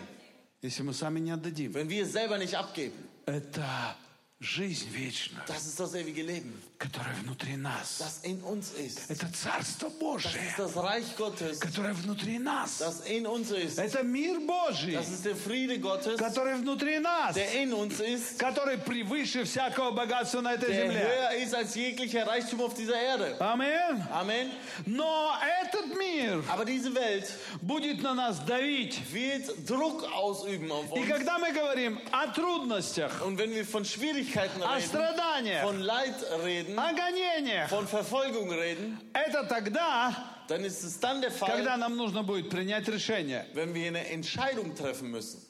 Если мы сами не отдадим. wenn wir es selber nicht abgeben. Это жизнь вечная, Das ist das ewige Leben, которая внутри нас. das in uns ist. Это Царство Das Божие, ist das Reich Gottes, которое внутри нас. das in uns ist. Это мир Божий, Das ist der Friede Gottes, который внутри нас, der in uns ist, который превыше всякого богатства на этой der земле. höher ist als jeglicher Reichtum auf dieser Erde. Аминь. Amen. Но этот мир Aber diese Welt будет на нас давить. wird Druck ausüben auf И uns. когда мы говорим о трудностях, Und wenn wir von Schwierigkeiten о reden, страданиях, von Leid reden, о гонениях, von Verfolgung reden, это тогда, dann ist es dann der когда Fall, нам нужно будет принять решение wenn wir eine Entscheidung treffen müssen.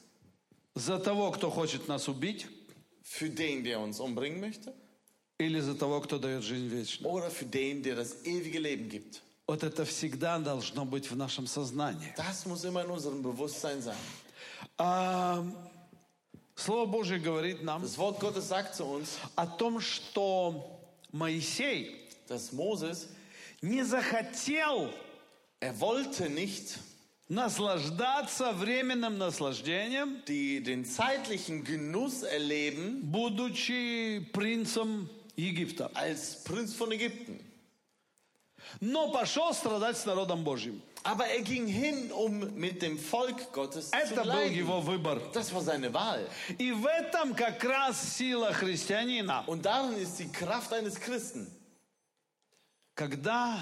за того, кто хочет нас убить, Für den, der uns umbringen möchte, или за того, кто дает жизнь вечную. oder für den, der das ewige Leben gibt. Вот это всегда должно быть в нашем сознании. Das muss immer in unserem Bewusstsein sein. А, Слово Божье говорит нам Das Wort Gottes sagt zu uns, о том, что Моисей dass Moses не захотел Er wollte nicht наслаждаться временным наслаждением, die, den zeitlichen Genuss erleben будучи принцем Египта. als Prinz von Ägypten. Но пошел страдать с народом Божьим. Aber er ging hin, um mit dem Volk Gottes zu Это был leiden. его выбор. Das war seine Wahl. И в этом как раз сила христианина. Und darin ist die Kraft eines Christen. Когда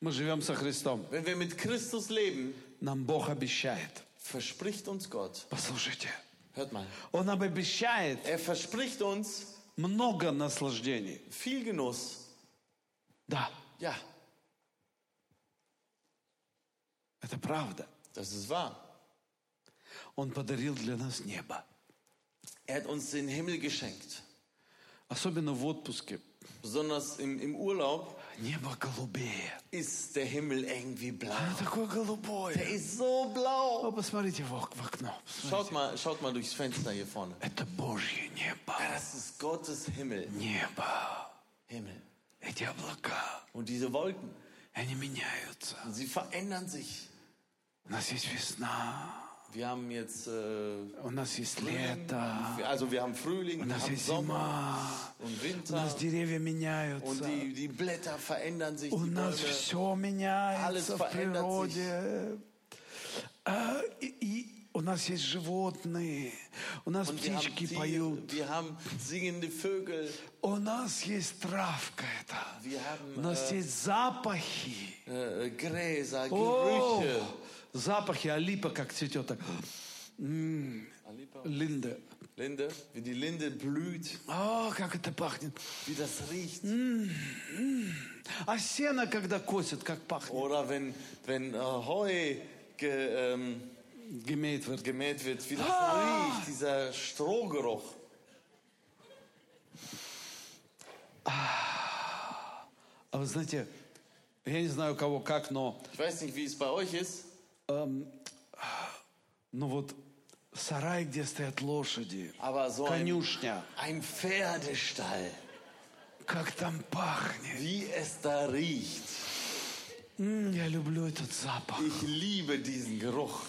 мы живем со Христом, Wenn wir mit Christus leben, нам Бог обещает. verspricht uns Gott. Послушайте, Hört mal. Он нам обещает Er verspricht uns много наслаждений. viel Genuss. Да, Ja, это правда. das ist wahr. Он подарил для нас небо. Er hat uns den Himmel geschenkt. Особенно в отпуске. Besonders im, im Urlaub Небо голубее. ist der Himmel irgendwie blau. Оно такое Der голубое. ist so blau. О, посмотрите в, ок- в окно. Schaut mal, schaut mal durchs Fenster hier vorne. Это Божье небо. Ja, das ist Gottes Himmel. Небо. Himmel. Эти облака, Und diese Wolken, они меняются. sie verändern sich. У нас есть весна, Wir haben jetzt, äh, у нас есть лето, also wir haben Frühling, у wir нас haben есть Sommer зима, und у Winter. нас деревья Und меняются, die, die Blätter verändern sich, у die нас Bäume. все меняется Alles в verändert природе. У нас есть животные, у нас Und wir haben, птички Tiere, поют, wir haben singende Vögel, у нас есть травка это, wir haben у нас есть запахи. äh, Gräser, О, Gerüche. запахи, а липа как цветет. Так. Линда. Linde, wie die Linde blüht, О, как это пахнет. wie das riecht. А сено, когда косят, как пахнет. Oder wenn, wenn äh, Heu ge, ähm, В рту. gemäht wird, wie das Ah. riecht, dieser Strohgeruch. А вы знаете, я не знаю кого как, но, Ich weiß nicht, wie es bei euch ist, ну вот сарай, где стоят лошади, aber so ein, конюшня, ein Pferdestall, как там пахнет. wie es da riecht. М, я люблю этот запах. Ich liebe diesen Geruch.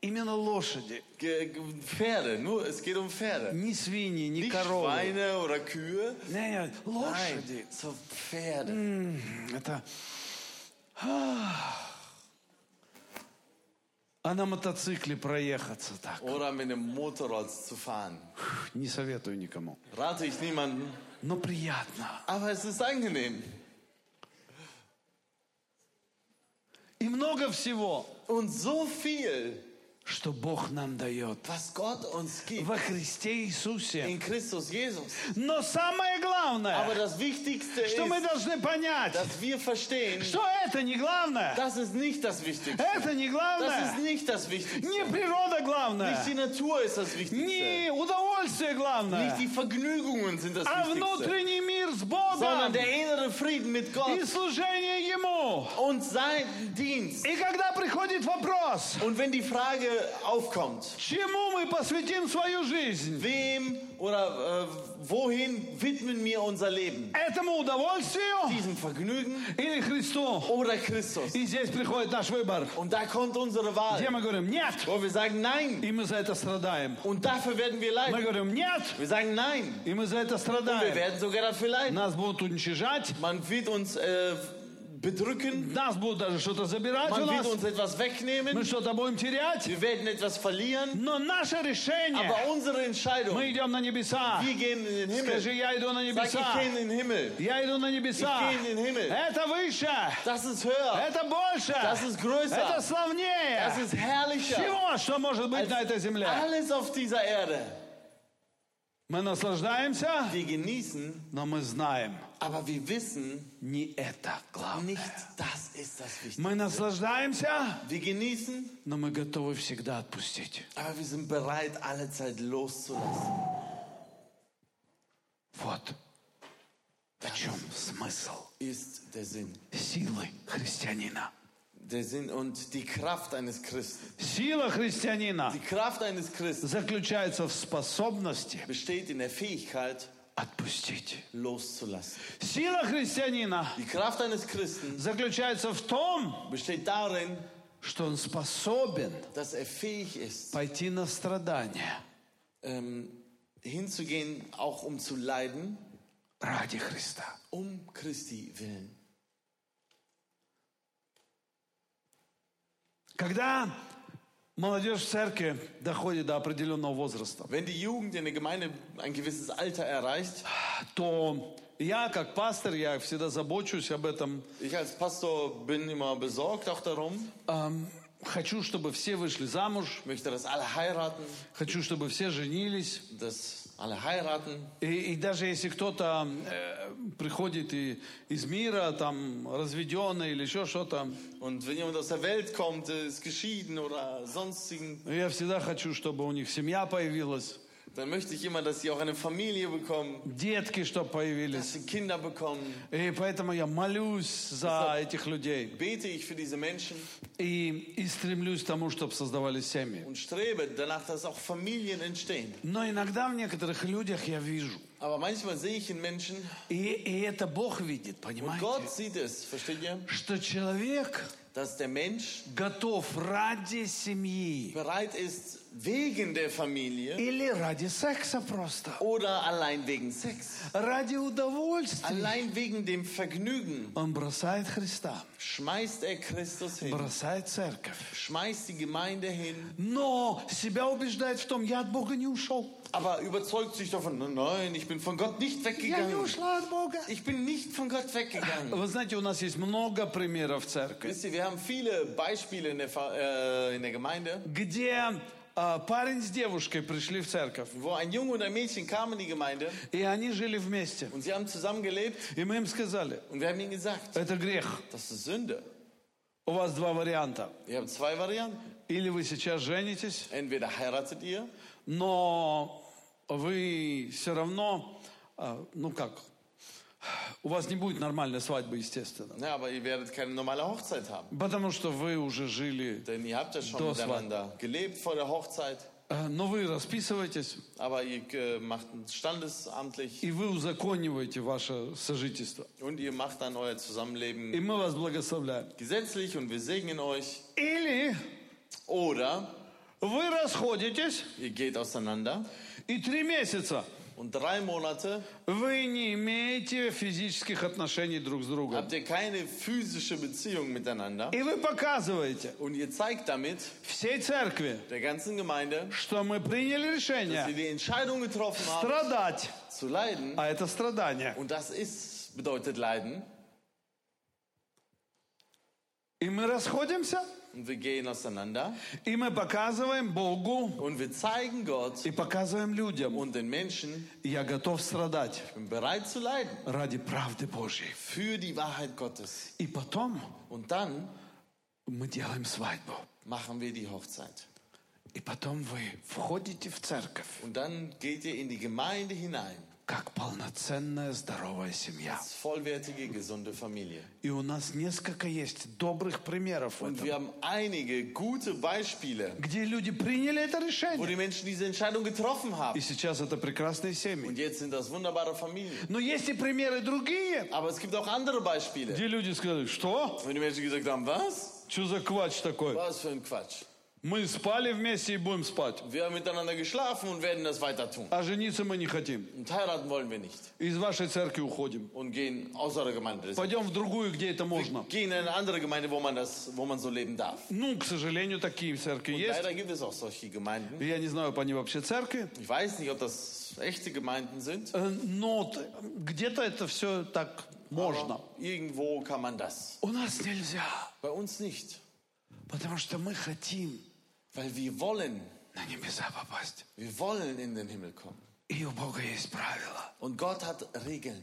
Именно лошади. Pferde, nur es geht um Pferde. Не свиньи, не Nicht коровы. Schweine oder Kühe. Не, не, Nein, лошади. so Pferde. М, Это... А. А на мотоцикле проехаться так. Oder mit einem Motorrad zu fahren. Не советую никому. Rate ich niemanden, Но приятно. aber es ist angenehm. И много всего, Und so viel, что Бог нам дает во Христе Иисусе. Но самое главное, что мы должны понять, что это не главное. Это не главное. Не природа главное. Не удовольствие главное. А внутренний мир с Богом и служение Ему. И когда приходит вопрос, Und wenn die Frage aufkommt, чему мы посвятим свою жизнь? wem oder äh, wohin widmen wir unser Leben? Этому удовольствию Diesem Vergnügen или Христу? oder Christus? И здесь приходит наш выбор. Und da kommt unsere Где Wahl, мы говорим «нет», wo wir sagen Nein. и мы за это страдаем. Und dafür werden wir Мы leiden. говорим «нет», Wir sagen Nein. и мы за это Und wir страдаем. werden sogar dafür leiden. Нас будут уничижать, Man wird uns äh, bedrücken. нас будут даже что-то забирать у Man wird нас, uns etwas мы wegnehmen. что-то будем терять. Wir werden etwas verlieren. Но наше решение, Aber unsere Entscheidung, мы идем на небеса. wir gehen in den Скажи, Himmel. я иду на Sag, ich небеса. gehe in den Himmel. Я иду на небеса. Ich gehe in den Himmel. Это выше. Das ist höher. Это больше. Das ist größer. Это славнее. Das ist herrlicher. Всего, что может быть als на этой земле. alles auf dieser Erde. Мы наслаждаемся, Wir genießen, но мы знаем, aber wir wissen не это главное. nicht, das ist das. Мы наслаждаемся, Wir genießen, но мы готовы всегда отпустить. aber wir sind bereit, alle Zeit loszulassen. Вот в чем смысл Ist der Sinn. силы христианина. Der Sinn und die Kraft eines Christen. Сила христианина Die Kraft eines Christen заключается в способности besteht in der Fähigkeit, отпустить. loszulassen. Сила христианина Die Kraft eines Christen заключается в том, besteht darin, что он способен dass er fähig ist, пойти на страдания ähm, hinzugehen, auch um zu leiden, ради Христа. um Christi willen. Когда молодежь в церкви доходит до определенного возраста, Wenn die Jugend in der Gemeinde ein gewisses Alter erreicht, то я, как пастор, я всегда забочусь об этом. ich als Pastor bin immer besorgt auch darum, Эм, хочу, чтобы все вышли замуж, möchte, dass alle heiraten, хочу, чтобы все женились. dass. И, и даже если кто-то э, приходит и, из мира, там, разведенный или еще что-то, sonstigen, я всегда хочу, чтобы у них семья появилась, dann möchte ich immer, dass sie auch eine Familie bekommen, детки, чтобы dass появились. sie Kinder bekommen. И поэтому я молюсь за этих людей Bete ich für diese Menschen и, и стремлюсь к тому, чтобы создавались семьи. und strebe danach, dass auch Familien entstehen. Но иногда в некоторых людях я вижу, Aber manchmal sehe ich in Menschen, и, и это Бог видит, und понимаете, Gott sieht es, versteht ihr? что человек Dass der Mensch готов ради семьи bereit ist, wegen der Familie или ради секса просто, oder allein wegen Sex, ради удовольствия. allein wegen dem Vergnügen, Он бросает Христа, schmeißt er Christus hin, бросает церковь, schmeißt die Gemeinde hin, но себя убеждает в том, я от Бога не ушел. aber überzeugt sich davon, nein, ich bin von Gott nicht Я не weggegangen. ушла от Бога. Ich bin nicht von Gott weggegangen. Вы знаете, у нас есть много примеров в церкви, Wisst ihr, wir haben viele Beispiele in der, Fa- äh, in der Gemeinde, где а, парень с девушкой пришли в церковь, wo ein Junge und ein Mädchen kamen in die Gemeinde и они жили вместе. und sie haben zusammen gelebt И мы им сказали, und wir haben ihnen gesagt, это грех. das ist Sünde. У вас два варианта. Ihr habt zwei Varianten. Или вы сейчас женитесь, Entweder heiratet ihr но вы все равно, а, ну как, у вас не будет нормальной свадьбы, естественно. Ja, aber ihr werdet keine normale Hochzeit haben. Потому что вы уже жили, Denn ihr habt ja schon war- miteinander gelebt vor der Hochzeit. э, но вы расписываетесь, Aber ihr äh, macht es standesamtlich и вы узакониваете ваше сожительство. und ihr macht dann euer Zusammenleben И мы вас благословляем. gesetzlich und wir segnen euch. Или Oder вы расходитесь, ihr geht auseinander и три месяца und drei Monate вы не имеете физических отношений друг с другом. habt ihr keine physische Beziehung miteinander. И вы показываете Und ihr zeigt damit всей церкви, der ganzen Gemeinde, что мы приняли dass ihr решение die Entscheidung getroffen habt, страдать, zu leiden. а это страдание. Und das ist, bedeutet Leiden. И мы расходимся, Und wir gehen auseinander. и мы показываем Богу Und wir zeigen Gott и показываем людям, und den Menschen, я готов страдать ich bin bereit zu leiden ради правды Божьей. für die Wahrheit Gottes. И потом Und dann мы делаем свадьбу. machen wir die Hochzeit. И потом вы входите в церковь Und dann geht ihr in die Gemeinde hinein. Как полноценная здоровая семья. Vollwertige, gesunde Familie. И у нас несколько есть добрых примеров Und wir haben einige gute Beispiele, где люди приняли это wo решение. die Menschen diese Entscheidung getroffen И haben. сейчас это прекрасные семьи. Und jetzt sind das wunderbare Familien. Но есть и примеры другие, Aber es gibt auch andere Beispiele, где люди сказали, что? wo die Menschen gesagt haben, was? Что за квач такой? Was für ein Quatsch. Мы spали вместе и будем спать. Wir haben miteinander geschlafen und werden das weiter tun. А жениться мы не хотим. Und heiraten wollen wir nicht. Из вашей церкви уходим. Und gehen außer der Gemeinde. Пойдем в другую, где это можно. Gehen in eine andere Gemeinde, wo man, das, wo man so leben darf. Ну, к сожалению, такие церкви Und есть. leider gibt es auch solche Gemeinden. Я не знаю, ob они вообще церкви. Ich weiß nicht, ob das echte Gemeinden sind. Э, Но где-то это все так можно. Aber irgendwo kann man das. У нас нельзя. Bei uns nicht. Потому что мы хотим Weil wir wollen, на небеса попасть. wir wollen in den Himmel kommen. И у Бога есть правила. Und Gott hat Regeln.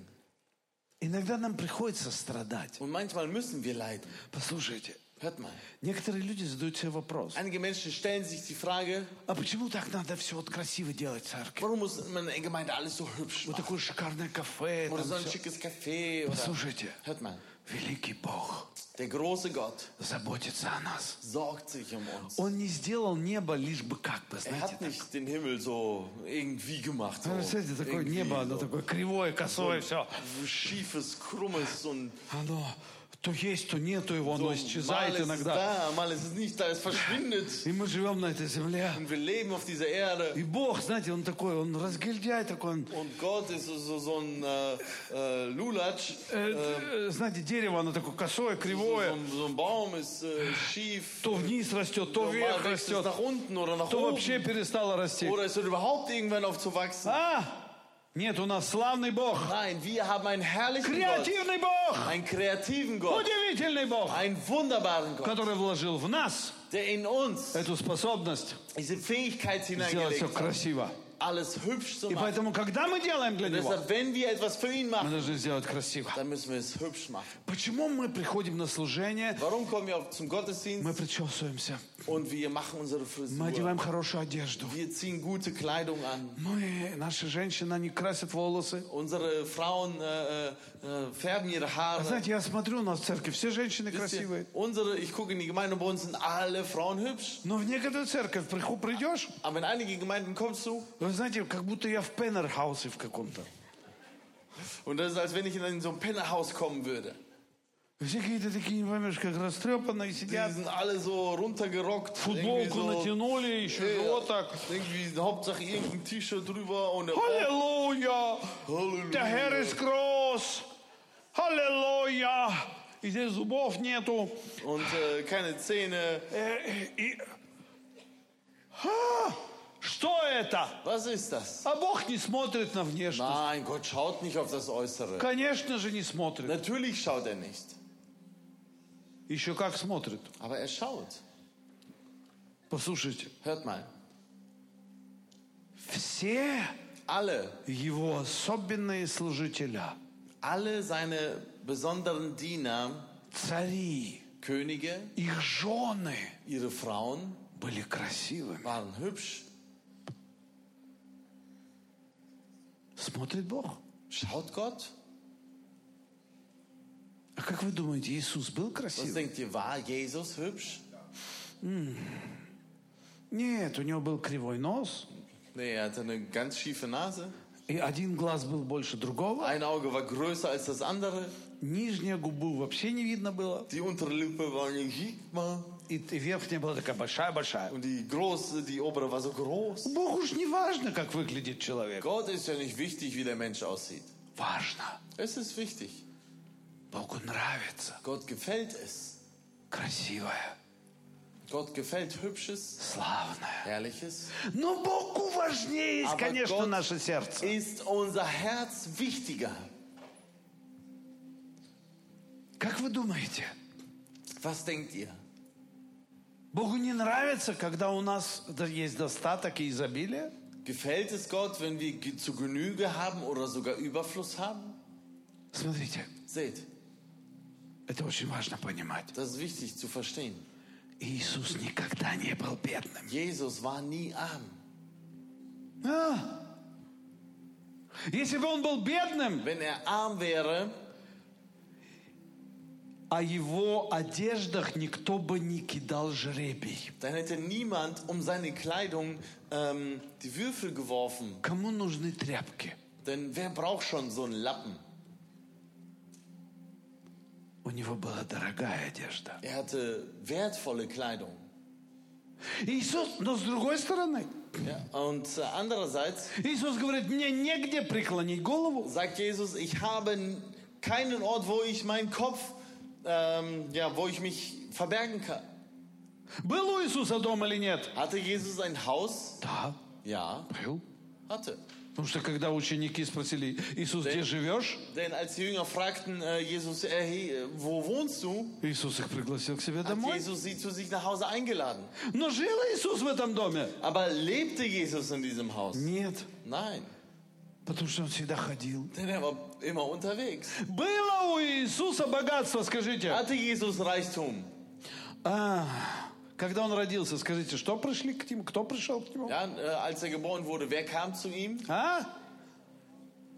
Иногда нам приходится страдать. Und manchmal müssen wir leiden. Послушайте, Hört mal. некоторые люди задают себе вопрос. Einige Menschen stellen sich die Frage, А почему так надо все вот красиво делать в церкви? warum muss man in Gemeinde alles so hübsch Вот machen? такое шикарное кафе. Oder so ein schickes Café. Послушайте, Hört mal. Великий Бог Der große Gott заботится о нас. sorgt sich um uns. Он не сделал небо лишь бы как бы, Er знаете. hat nicht den Himmel so irgendwie gemacht. So. Ну, Представляете, такое Irgendwie небо, оно so. такое кривое, косое, все. Schiefes, krummes und Оно то есть, то нету его, оно so, mal исчезает иногда. da, mal ist es nicht da, es verschwindet. И мы живем на этой земле. Und wir leben auf dieser Erde. И Бог, знаете, он такой, он разгильдяй такой, он, Und Gott ist so, so, so ein äh, äh, Lulatsch. э, э, знаете, дерево, оно такое косое, So, кривое, so ein Baum ist äh, schief. то вниз растет, то вверх растет, nach unten oder nach то oben. вообще перестало расти. Oder es hört überhaupt irgendwann auf zu wachsen. А? Нет, у нас славный Бог, Nein, wir haben einen herrlichen Gott. креативный Бог, Einen kreativen Gott. удивительный Бог, Einen wunderbaren Gott, который вложил в нас der in uns эту способность diese Fähigkeit сделать все hat, красиво. Alles hübsch zu И machen. поэтому, когда мы делаем для Него, Deshalb, wenn wir etwas für ihn мы machen, должны сделать красиво. dann müssen wir es hübsch machen. Почему мы приходим на служение, Warum kommen wir zum мы Gottesdienst причесываемся, und wir machen unsere мы Frisur? одеваем хорошую одежду, Wir ziehen gute Kleidung an. мы, наши женщины, они красят волосы. Unsere Frauen äh, äh, färben ihre А Haare. знаете, я смотрю на церковь, все женщины Wisst ihr, красивые. unsere, ich gucke in die Gemeinde, bei uns sind alle Frauen hübsch. Но в некоторую церковь приху- придешь, Aber in einige Gemeinden kommst du вы знаете, как будто я в Пеннерхаусе в каком-то. und das ist, als wenn ich in so ein Pennerhaus kommen würde. Все какие-то такие, не поймешь, как растрепанные Die сидят. sind alle so runtergerockt. irgendwie Футболку so, натянули, еще Ja, живот так. Irgendwie Hauptsache irgendein T-Shirt drüber und der Аллилуйя! Halleluja. Der Herr ist groß! Аллилуйя! И здесь зубов нету. und äh, keine Zähne. Э, и- А, Что это? Was ist das? А Бог не смотрит на внешность. Nein, Gott schaut nicht auf das Äußere. Конечно же не смотрит. Natürlich schaut er nicht, Еще как смотрит. aber er schaut. Послушайте, Hört mal, все alle, его особенные служителя, alle seine besonderen Diener, цари, Könige, их жены ihre Frauen были красивыми. waren hübsch. Смотрит Бог. Schaut Gott? А как вы думаете, Иисус был Was красивый? denkt ihr, war Jesus hübsch? Нет, у него был кривой нос, Nee, er hatte eine ganz schiefe Nase. И один глаз был больше другого, Ein Auge war größer als das andere. нижняя губу вообще не видно было, Die untere Lippe war nicht sichtbar. и, и верхняя была такая большая-большая. Und die große, die obere war so groß. Богу уж не важно, как выглядит человек. Gott ist ja nicht wichtig, wie der Mensch aussieht. Важно. Es ist wichtig. Богу нравится Gott gefällt es. красивое, Gott gefällt Hübsches, славное. Herrliches. Но Богу важнее, есть, Aber конечно, Gott наше сердце. ist unser Herz wichtiger. Как вы думаете, Was denkt ihr? Богу не нравится, когда у нас да- есть достаток и изобилие? Gefällt es Gott, wenn wir ge- zu Genüge haben oder sogar Überfluss haben? Смотрите, Seht, это очень важно понимать. das ist wichtig zu verstehen. Иисус никогда не был бедным. Jesus war nie arm. А? Если бы он был бедным, Wenn er arm wäre, о его одеждах никто бы не кидал жребий. dann hätte niemand um seine Kleidung ähm, die Würfel geworfen. Кому нужны тряпки? Denn wer braucht schon so einen Lappen? У него была дорогая одежда. Er hatte wertvolle Kleidung. Иисус, но с другой стороны, Ja, und äh, andererseits Иисус говорит, мне негде преклонить голову. sagt Jesus, ich habe n- keinen Ort, wo ich meinen Kopf, ähm, ja, wo ich mich verbergen kann. Был у Иисуса дом или нет? Hatte Jesus ein Haus? Да, Ja, был. hatte. Потому что когда ученики спросили, Иисус, где живешь? Denn als die Jünger fragten äh, Jesus, äh, hey, äh, wo wohnst du? Иисус их пригласил к себе Hat домой. Jesus sie zu sich nach Hause eingeladen. Но жил Иисус в этом доме? Aber lebte Jesus in diesem Haus? Нет, Nein, потому что он всегда ходил. denn er war immer unterwegs. Было у Иисуса богатство, скажите. Hatte Jesus Reichtum? А, когда он родился, скажите, что пришли к нему? Кто пришел к нему? Ja, äh, als er geboren wurde, wer kam zu ihm? А?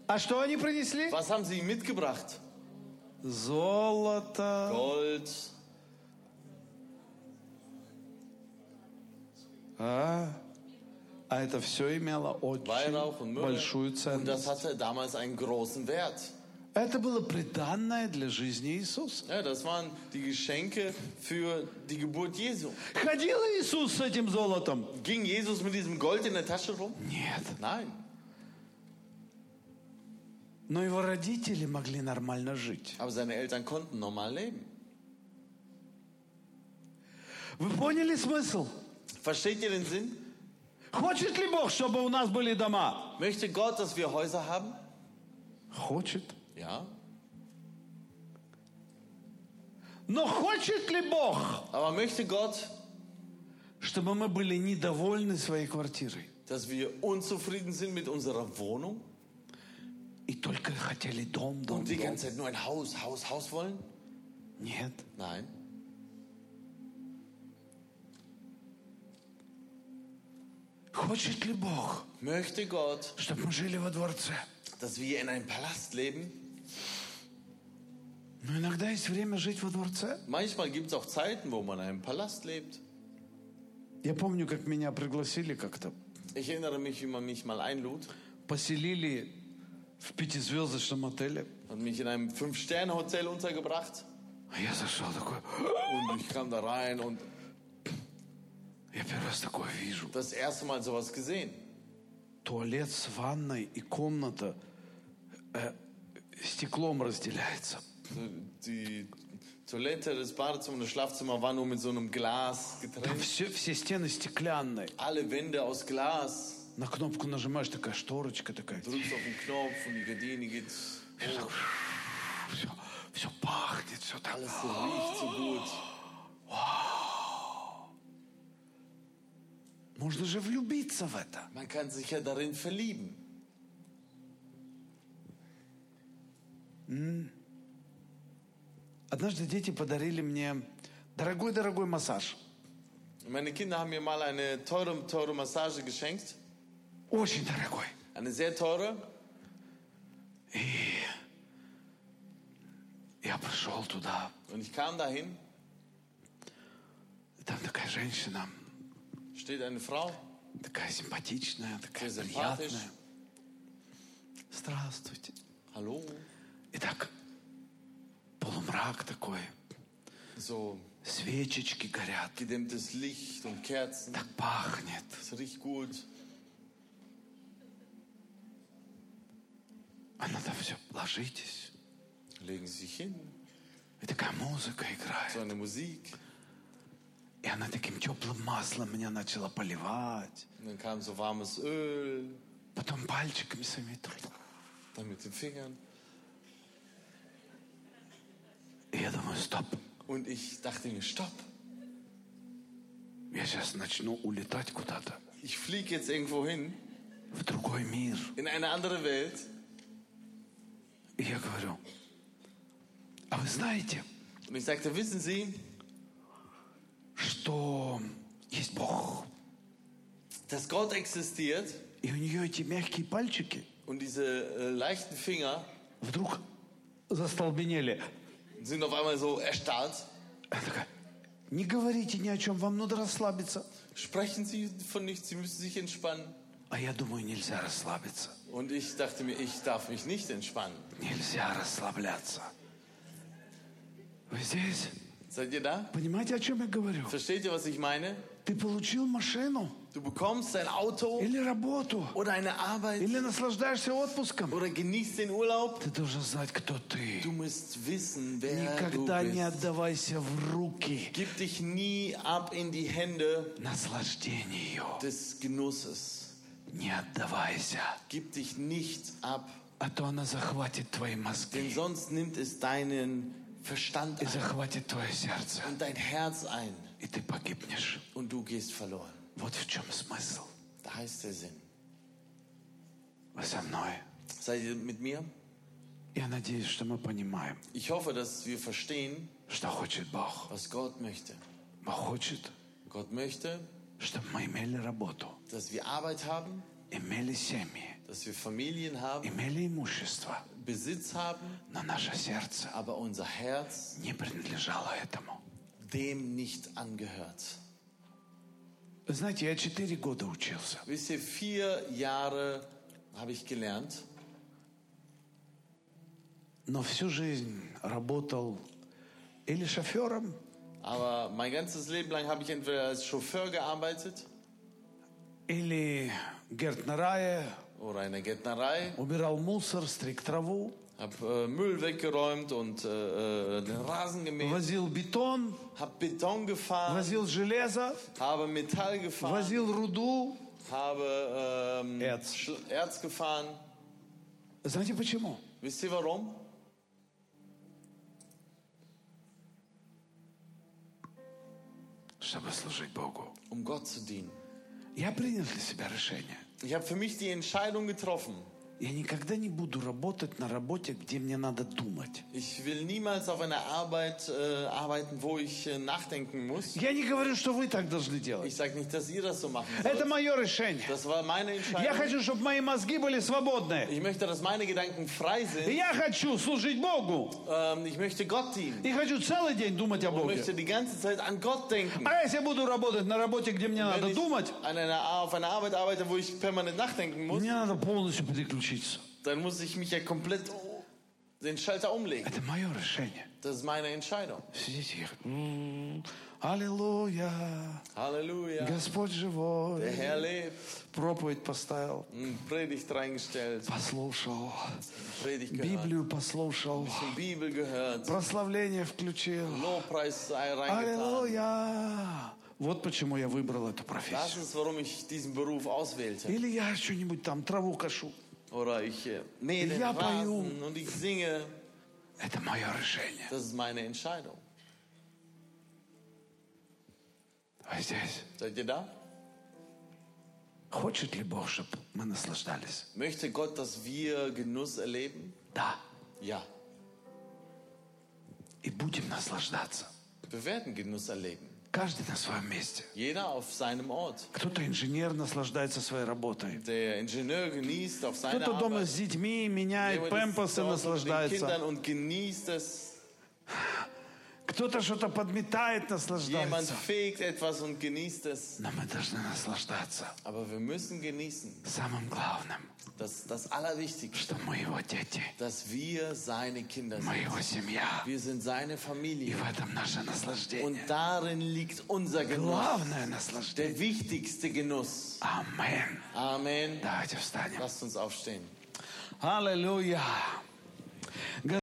А что они принесли? Was haben sie ihm mitgebracht? золото, Gold, а? А это все имело Weihrauch und очень Myrrhe. большую Und das ценность. hatte damals einen großen Wert. Это было приданное для жизни Иисуса. Ja, das waren die Geschenke für die Geburt Jesu. Ходил Иисус с этим золотом? Ging Jesus mit diesem Gold in der Tasche rum? Нет. Nein. Но его родители могли нормально жить. Aber seine Eltern konnten normal leben. Вы поняли смысл? Versteht ihr den Sinn? Хочет ли Бог, чтобы у нас были дома? Möchte Gott, dass wir Häuser haben? Хочет. Ja. Но хочет ли Бог, Aber möchte Gott, чтобы мы были недовольны своей квартирой? dass wir unzufrieden sind mit unserer Wohnung И только хотели дом, дом, und die дом? ganze Zeit nur ein Haus, Haus, Haus wollen? Нет. Nein. Хочет ли Бог, Möchte Gott, чтобы мы жили во дворце? dass wir in einem Palast leben? Но иногда есть время жить во дворце. Manchmal gibt es auch Zeiten, wo man in einem Palast lebt. Я помню, как меня пригласили как-то. Ich erinnere mich, wie man mich mal einlud Поселили в пятизвездочном отеле. hat mich in einem Fünf-Sterne-Hotel untergebracht. А я зашел такой, Und ich kam da rein und я первый раз такое вижу. das erste Mal sowas gesehen. Туалет с ванной и комната э, стеклом разделяется. Die Toilette, das Badezimmer und das Schlafzimmer waren nur mit so einem Glas Там getrennt. все, все стены стеклянные. Alle Wände aus Glas. На кнопку нажимаешь, такая шторочка такая. Drückst auf den Knopf und die Gardine geht hoch. Все, все пахнет, все так. Alles so riecht so gut. Можно же влюбиться в это. Man kann sich ja darin verlieben. Однажды дети подарили мне дорогой-дорогой массаж. Meine Kinder haben mir mal eine teure, teure Massage geschenkt. Очень дорогой. Eine sehr teure. Я пришел туда. Und ich kam dahin, и Там такая женщина, steht eine Frau, такая симпатичная, такая приятная. Здравствуйте. hallo, И так полумрак такой, so свечечки горят, gedämmtes Licht und Kerzen. так пахнет. Es riecht gut. Она там все, ложитесь. Legen Sie sich hin, И такая музыка so играет. eine Musik. И она таким теплым маслом меня начала поливать. Und dann kam so warmes Öl, Потом пальчиками своими. dann mit den Fingern. я думаю, стоп, Und ich dachte mir, stopp, я сейчас начну улетать куда-то, ich fliege jetzt irgendwo hin, в другой мир. in eine andere Welt. И я говорю, а вы знаете, Und ich sagte, wissen Sie, что есть Бог? dass Gott existiert И у нее эти мягкие пальчики und diese äh, leichten Finger вдруг застолбенели. sind auf einmal so erstarrt. Она такая, не говорите ни о чем, вам надо расслабиться. Sprechen Sie von nichts, Sie müssen sich entspannen. А я думаю, нельзя расслабиться. Und ich dachte mir, ich darf mich nicht entspannen. Нельзя расслабляться. Вы здесь? Seid ihr da? Понимаете, о чем я говорю? Versteht ihr, was ich meine? Ты получил машину Du bekommst ein Auto или работу, oder eine Arbeit или наслаждаешься отпуском. oder genießt den Urlaub. Ты должен знать, кто ты. Du musst wissen, wer Никогда du не bist. отдавайся в руки Gib dich nie ab in die Hände наслаждению. des Genusses. Не отдавайся, Gib dich nicht ab, а то она захватит твои denn мозги sonst nimmt es deinen Verstand ein und dein Herz ein. Und du gehst verloren. Da heißt der Sinn. Was? Seid ihr mit mir? Ich hoffe, dass wir verstehen, was Gott möchte. Gott möchte, dass wir Arbeit haben, dass wir Familien haben, Besitz haben, но наше сердце aber unser Herz не принадлежало этому. dem nicht angehört. Знаете, я четыре года учился. Wisst ihr, vier Jahre habe ich gelernt, Но всю жизнь работал или шофером, aber mein ganzes Leben lang habe ich entweder als Chauffeur gearbeitet или гертнерае, убирал мусор, стриг траву, habe äh, Müll weggeräumt und äh, äh, den Rasen gemäht, возил бетон, habe Beton gefahren, возил железо, habe Metall gefahren, возил руду. habe ähm, Erz. Erz gefahren. Знаете почему? Wisst ihr warum? Чтобы служить Богу. Um Gott zu dienen. Я принял для себя решение. Ich habe für mich die Entscheidung getroffen. Я никогда не буду работать на работе, где мне надо думать. Ich will niemals auf einer Arbeit äh, arbeiten, wo ich äh, nachdenken muss. Я не говорю, что вы так должны делать. Ich sage nicht, dass ihr das so machen Это sollt. мое решение. Das war meine Я Entscheidung. хочу, чтобы мои мозги были свободны. Ich möchte, dass meine Gedanken frei sind. Я хочу служить Богу. Ähm, ich möchte Gott dienen. И хочу целый день думать о Ich Боге. möchte die ganze Zeit an Gott denken. А если я буду работать на работе, где мне Wenn надо ich думать, an einer, auf einer Arbeit arbeite, wo ich permanent nachdenken muss, мне надо полностью переключиться. Dann muss ich mich ja komplett den Schalter umlegen. Это мое решение. Das ist meine Entscheidung. Сидите и «М, Аллилуйя, Halleluja. Господь Der живой. Herr lebt. Проповедь поставил, Hm, Predigt reingestellt, послушал, Predigt gehört, Библию послушал, Bibel gehört, прославление включил. Lobpreis sei reingetan. Аллилуйя. Вот почему я выбрал эту Das профессию. ist, warum ich diesen Beruf auswählte. Или я что-нибудь там траву кашу. Oder ich äh, mähe den Ja, Paju. Rasen und ich singe. Это мое решение. Das ist meine Entscheidung. А здесь? Seid ihr da? Хочет ли Бог, чтобы мы наслаждались? Möchte Gott, dass wir Genuss erleben? Да. Ja. И будем наслаждаться. Wir werden Genuss erleben. Каждый на своем месте. Jeder auf seinem Ort. Кто-то инженер наслаждается своей работой. Der Ingenieur genießt auf seine Кто-то дома Arbeit. с детьми меняет den наслаждается. Und genießt es. Кто-то что-то подметает, Jemand наслаждается. fegt etwas und genießt es. Но мы должны наслаждаться Aber wir müssen genießen. самым главным, Das das Allerwichtigste, что мы его дети, dass wir seine Kinder мы sind. его семья. Wir sind seine И Familie. в этом наше Und наслаждение. darin liegt unser Genuss. Главное наслаждение. Der wichtigste Genuss. Амен. Amen. Давайте встанем. Lasst uns aufstehen. Аллилуйя.